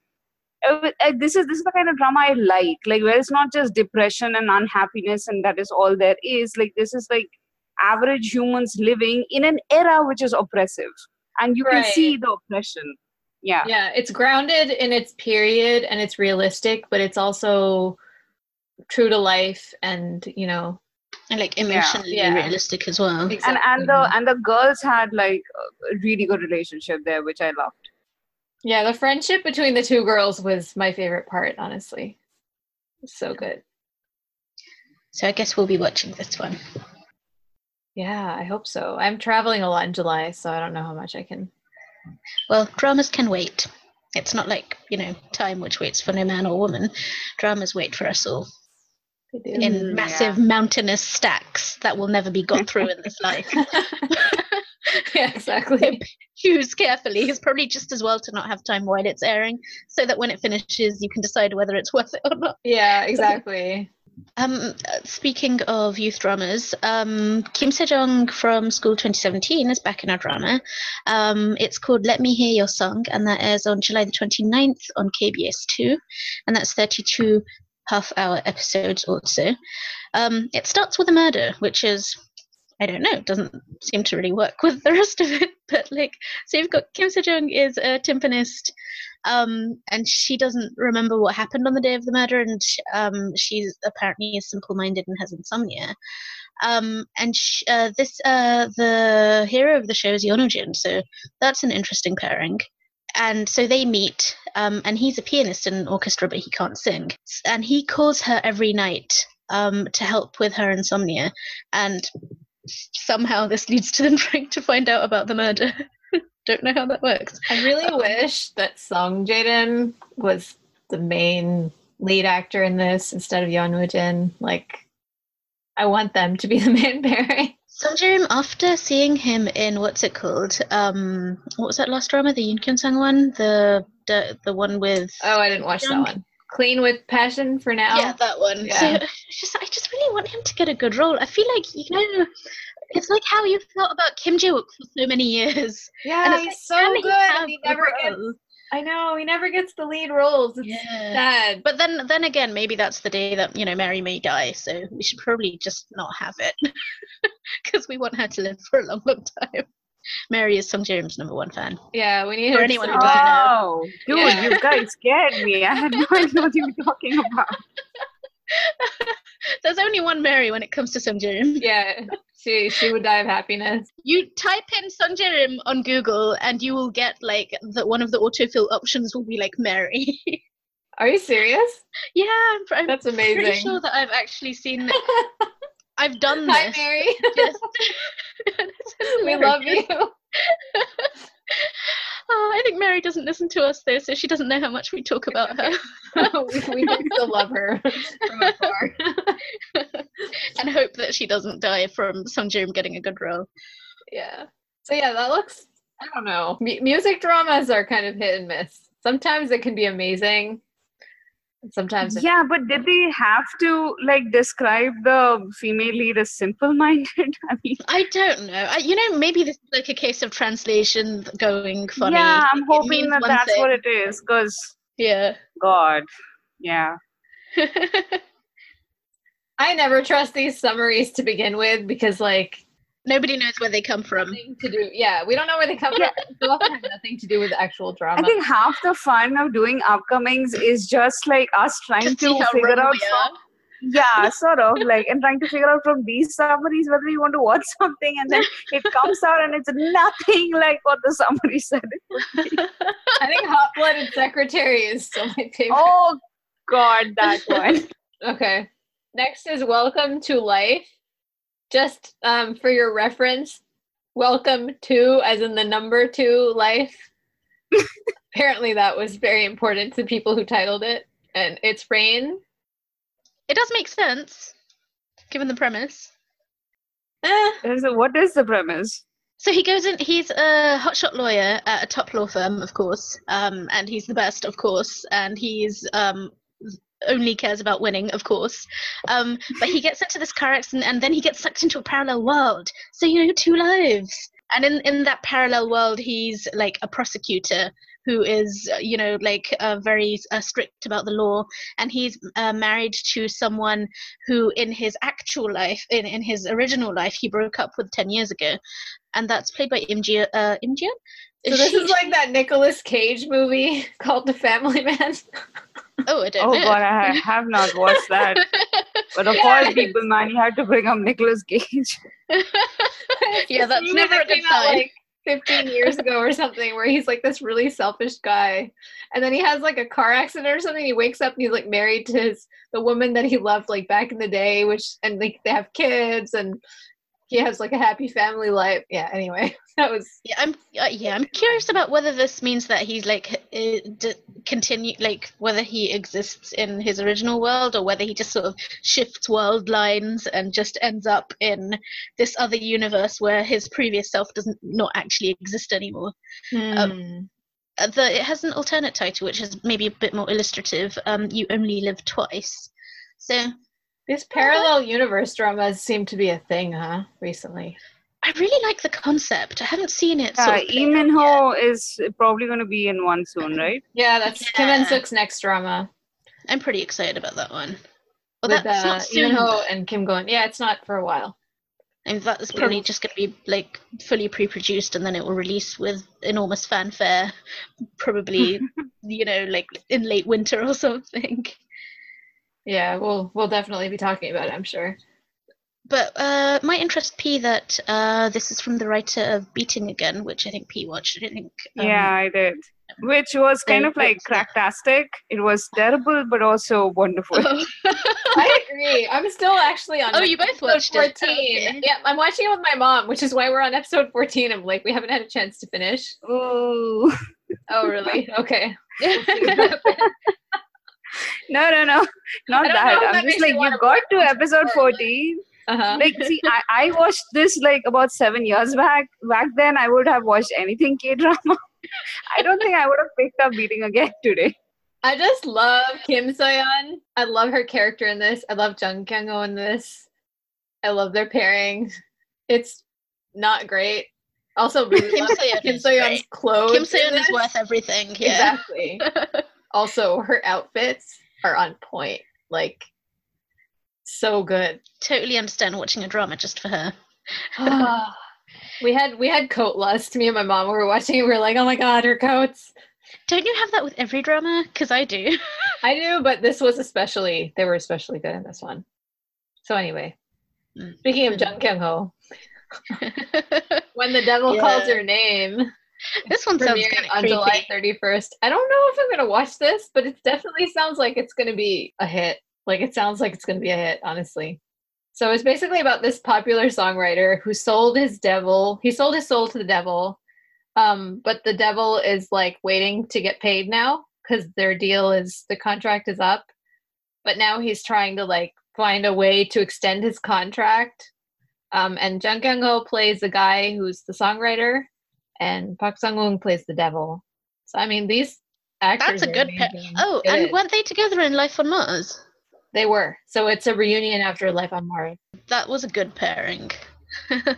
uh, uh, This is this is the kind of drama I like, like where it's not just depression and unhappiness, and that is all there is. Like this is like average humans living in an era which is oppressive, and you can see the oppression. Yeah, Yeah, it's grounded in its period and it's realistic, but it's also true to life and, you know, And like emotionally Yeah. realistic as well. and and the mm-hmm. and the girls had like a really good relationship there, which I loved. Yeah, the friendship between the two girls was my favorite part, honestly. So good. So I guess we'll be watching this one. Yeah, I hope so. I'm traveling a lot in July, so I don't know how much I can. Well, dramas can wait. It's not like, you know, time which waits for no man or woman. Dramas wait for us all in Mm, massive mountainous stacks that will never be got *laughs* through in this life. *laughs* yeah, exactly. *laughs* Choose carefully. It's probably just as well to not have time while it's airing, so that when it finishes, you can decide whether it's worth it or not. Yeah, exactly. Um, uh, speaking of youth dramas, um, Kim Sejong from School 2017 is back in our drama. Um, it's called Let Me Hear Your Song, and that airs on July the 29th on KBS2, and that's 32 half hour episodes also. Um, it starts with a murder, which is, I don't know, it doesn't seem to really work *laughs* with the rest of it, but like, so you've got Kim Sejong is a timpanist um, and she doesn't remember what happened on the day of the murder, and um, she's apparently is simple-minded and has insomnia. Um, and sh- uh, this uh, the hero of the show is Yeon Woo-jin, so that's an interesting pairing. And so they meet, um, and he's a pianist in an orchestra, but he can't sing. And he calls her every night um, to help with her insomnia, and somehow this leads to them *laughs* trying to find out about the murder. *laughs* Don't know how that works. I really wish that Song Jaden was the main lead actor in this instead of Yeon Woo Jin. Like, I want them to be *laughs* the main pairing. Song Sungjae after seeing him in what's it called? Um, what was that last drama? The Yoon Kyun Sang one, the, the the one with Oh, I didn't watch that one. Clean with Passion for now. yeah, that one. So Yeah. it's just I just really want him to get a good role. I feel like you know, it's like how you felt about Kim Ji Wook for so many years. yeah, And it's he's like, so can he good. and He never gets. I know he never gets the lead roles. It's Yeah. sad. But then, then again, maybe that's the day that you know Mary may die. So we should probably just not have it *laughs* because we want her to live for a long, long time. Mary is Song Jae-rim's number one fan. Yeah, we need For her anyone who doesn't know. Oh, dude, Yeah. you guys scared me. I had no idea what you were talking about. *laughs* There's only one Mary when it comes to Song Jae-rim. Yeah, she she would die of happiness. You type in Song Jae-rim on Google, and you will get like the one of the autofill options will be like Mary. *laughs* Are you serious? yeah, I'm, I'm That's pretty sure that I've actually seen. *laughs* I've done Hi, this. Mary. *laughs* Just- *laughs* we love you. *laughs* Oh, I think Mary doesn't listen to us though, so she doesn't know how much we talk about her. we, we still love her from afar. and hope that she doesn't die from Song Jae-rim getting a good role. yeah. So yeah, that looks. I don't know. M- music dramas are kind of hit and miss. Sometimes it can be amazing. And Sometimes Yeah, but did they have to like describe the female lead as simple-minded? *laughs* I mean, I don't know. I, you know, maybe this is like a case of translation going funny. yeah, I'm It hoping that that's thing. what it is. Cause Yeah. God, yeah. *laughs* I never trust these summaries to begin with because like Nobody knows where they come from. nothing to do. Yeah, we don't know where they come from. *laughs* They often have nothing to do with the actual drama. I think half the fun of doing upcomings is just like us trying Just to figure out from yeah *laughs* sort of like and trying to figure out from these summaries whether you want to watch *laughs* something and then it comes out and it's nothing like what the summary said it would be. I think Hot Blooded Secretary is still my favorite. oh god that one Okay. Next is Welcome to Life. Just um, for your reference, Welcome to, as in the number two, life. *laughs* Apparently, that was very important to people who titled it. And it's rain. It does make sense, given the premise. Eh, There's what is the premise So he goes in. He's a hotshot lawyer at a top law firm, of course, um, and he's the best, of course, and he's um, only cares about winning, of course. Um, but he gets into this car accident, and then he gets sucked into a parallel world. So you know, two lives. And in in that parallel world, he's like a prosecutor who is, you know, like uh, very uh, strict about the law, and he's uh, married to someone who, in his actual life, in in his original life, he broke up with ten years ago, and that's played by Imji uh. So this is like that Nicolas Cage movie *laughs* called The Family Man. *laughs* Oh, I don't Oh know. god, I have not watched that. But of Yeah. *laughs* all people, man, you had to bring up Nicolas Cage. *laughs* yeah, that's never that a good sign. like 15 years ago or something where he's like this really selfish guy and then he has like a car accident or something he wakes up and he's like married to his the woman that he loved like back in the day which and like they have kids and he has like a happy family life yeah anyway *laughs* that was Yeah, I'm. Uh, yeah, I'm curious about whether this means that he's like uh, d- continue, like whether he exists in his original world or whether he just sort of shifts world lines and just ends up in this other universe where his previous self doesn't not actually exist anymore. Hmm. Uh, the it has an alternate title which is maybe a bit more illustrative. Um, you only live twice. So these parallel universe dramas seem to be a thing huh recently I really like the concept. I haven't seen it. Yeah, sort of Lee Min Ho is probably going to be in one soon, *laughs* right? yeah that's Kim Eun Sook's next drama I'm pretty excited about that one. Well, with that's uh, not soon. Lee Min-ho and Kim Go-eun yeah it's not for a while And that's probably just going to be like fully pre-produced, and then it will release with enormous fanfare, probably *laughs* you know like in late winter or something. Yeah we'll we'll definitely be talking about it i'm sure But uh, my interest P that uh, this is from the writer of Beating Again, which I think P watched. I think. um, yeah, I did. Which was kind so of like cracktastic. It was terrible, but also wonderful. *laughs* I agree. I'm still actually on Oh, you both episode watched it. 14. Okay. Yeah, I'm watching it with my mom, which is why we're on episode 14. I'm like, we haven't had a chance to finish. Ooh. Oh, really? *laughs* Okay. *laughs* No, no, no, *laughs* not I don't know that. I'm makes just like, you got to episode more. 14. Uh-huh. Like, see, I, I watched this like about seven years back. Back then, I would have watched anything K drama. *laughs* I don't think I would have picked up Beating Again today. I just love Kim Soyeon. I love her character in this. I love Jung Kyung-ho in this. I love their pairing. It's not great. Also, really Kim love Kim is Soyeon's clothes. Kim Soyeon is worth everything. Yeah. Exactly. *laughs* also, *laughs* her outfits are on point. Like, so good. totally understand watching a drama just for her. *laughs* we had we had coat lust. Me and my mom were watching it. We were like, oh my god, her coats. Don't you have that with every drama? Because I do. *laughs* I do, but this was especially they were especially good in this one. So anyway, Mm. speaking of Jung Kyung Ho, when the devil calls Yeah. her name, this one sounds kind on of July thirty first. I don't know if I'm gonna watch this, but it definitely sounds like it's gonna be a hit. Like it sounds like it's gonna be a hit, honestly. So it's basically about this popular songwriter who sold his devil. He sold his soul to the devil, um, but the devil is like waiting to get paid now because their deal is the contract is up. But now he's trying to like find a way to extend his contract. Um, and Jung Kyung Ho plays the guy who's the songwriter, and Park Sung Woong plays the devil. So I mean, these actors. That's a good pair. Oh, It and is. weren't they together in Life on Mars? They were. So it's a reunion after Life on Mars. That was a good pairing. *laughs*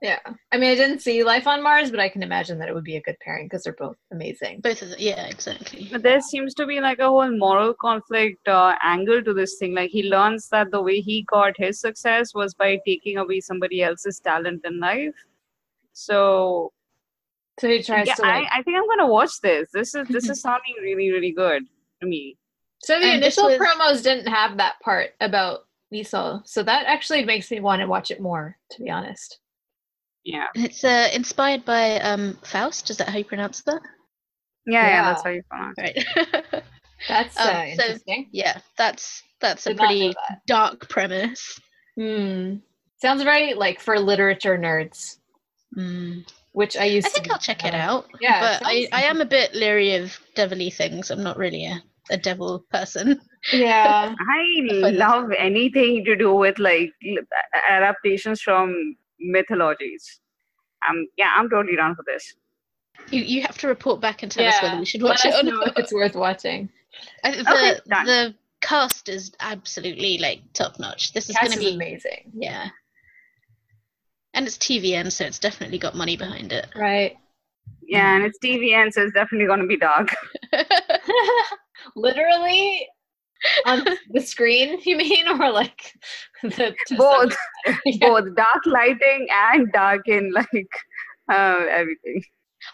Yeah. I mean, I didn't see Life on Mars, but I can imagine that it would be a good pairing because they're both amazing. Both of them. Yeah, exactly. But there seems to be like a whole moral conflict uh, angle to this thing. Like he learns that the way he got his success was by taking away somebody else's talent in life. So So he tries yeah, to like. I, I think I'm gonna watch this. This is this is *laughs* sounding really really good to me. so the and initial was- promos didn't have that part about Miso. So that actually makes me want to watch it more, to be honest. Yeah, And It's uh, inspired by um, Faust. Is that how you pronounce that? yeah, yeah. Yeah. that's how you pronounce. it. Right. *laughs* That's Um, uh, so- interesting. yeah, that's that's a Did not know pretty that. dark premise. Hmm. Sounds very like for literature nerds, Mm. Which I used I think be. I'll check it out. Yeah, but I, I am a bit leery of devilly things. I'm not really a, a devil person. Yeah. *laughs* I love anything to do with like adaptations from mythologies. I'm yeah, I'm totally down for this. You you have to report back and tell us whether we should watch Let it or know not. if it's worth watching. I think Okay, the done. the cast is absolutely like top notch. This is going to be amazing, yeah, and it's TVN, so it's definitely got money behind it. right? Yeah, and it's TVN, so it's definitely gonna be dark. *laughs* *laughs* Literally on the screen, you mean, or like the Both. *laughs* Yeah. Both dark lighting and dark in like uh, everything.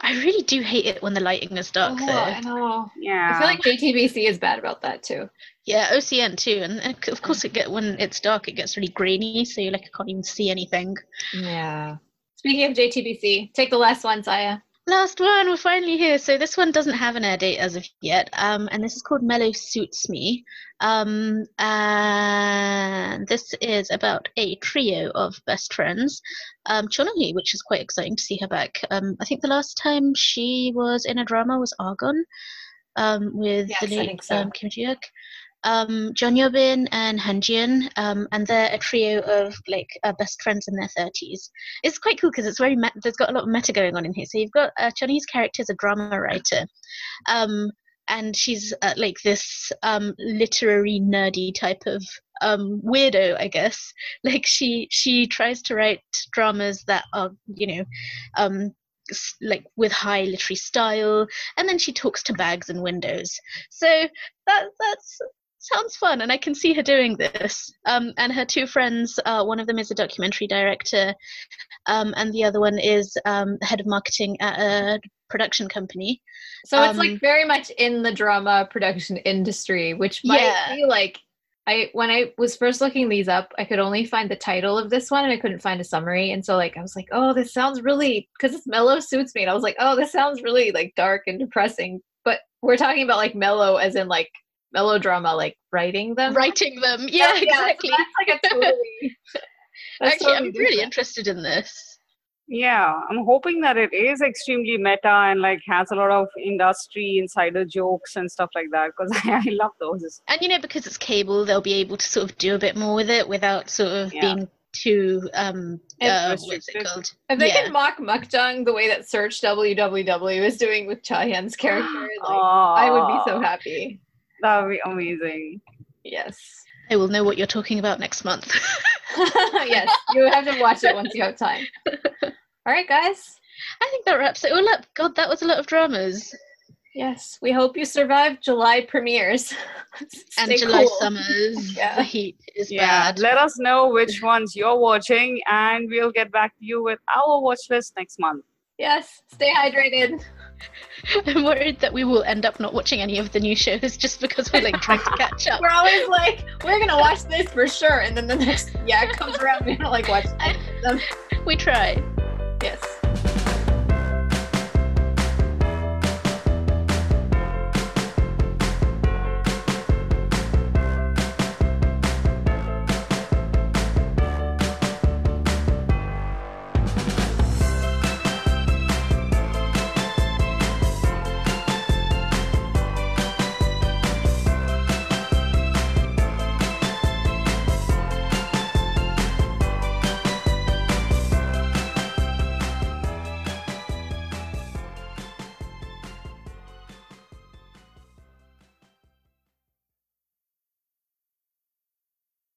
I really do hate it when the lighting is dark Oh, though. I know. Yeah. I feel like JTBC is bad about that too. Yeah, OCN too, and and of course it get when it's dark, it gets really grainy, so you like can't even see anything. Yeah. Speaking of JTBC, take the last one, Saya. Last one, we're finally here. So this one doesn't have an air date as of yet, um, and this is called Mellow Suits Me. Um, and this is about a trio of best friends. Um, which is quite exciting to see her back. Um, I think the last time she was in a drama was Argon, um, with Yes, the late so. um, Kim Joo-hyuk. Um, Jeon Yeo-been and Han Ji-eun, um, and they're a trio of like uh, best friends in their thirties it's quite cool because it's very there's got a lot of meta going on in here. So you've got uh, Chinese character is a drama writer, um, and she's uh, like this um, literary nerdy type of um, weirdo, I guess. *laughs* Like she she tries to write dramas that are you know. Um, like with high literary style and then she talks to bags and windows so that that's sounds fun and i can see her doing this um, and her two friends uh, one of them is a documentary director um, and the other one is um, head of marketing at a production company. So it's like Um, very much in the drama production industry, which might Yeah. be like I when I was first looking these up, I could only find the title of this one and I couldn't find a summary. And so like I was like, oh, this sounds really because it's mellow suits me. And I was like, oh, this sounds really like dark and depressing. But we're talking about like mellow as in like melodrama, like writing them. Writing them, *laughs* yeah, so exactly. that's like a *laughs* totally. that's Actually, totally I'm really interested in this. Yeah, I'm hoping that it is extremely meta and like has a lot of industry insider jokes and stuff like that because I, *laughs* I love those. And you know, because it's cable, they'll be able to sort of do a bit more with it without sort of Yeah. being too um It's uh, what's it called? If they Yeah. can mock makjang the way that Search WWW is doing with Chahyun's character, like, Oh, I would be so happy. That would be amazing. Yes. I will know what you're talking about next month. *laughs* yes, you have to watch it once you have time. All right, guys. I think that wraps it all up. God, that was a lot of dramas. Yes, we hope you survive July premieres. *laughs* and July cool. summers, *laughs* Yeah. the heat is Yeah, bad. let us know which ones you're watching, and we'll get back to you with our watch list next month. Yes, stay hydrated. *laughs* I'm worried that we will end up not watching any of the new shows just because we're like trying to *laughs* catch up. We're always like, we're gonna watch this for sure, and then the next yeah it comes around, we don't like watch *laughs* them. We try. Yes.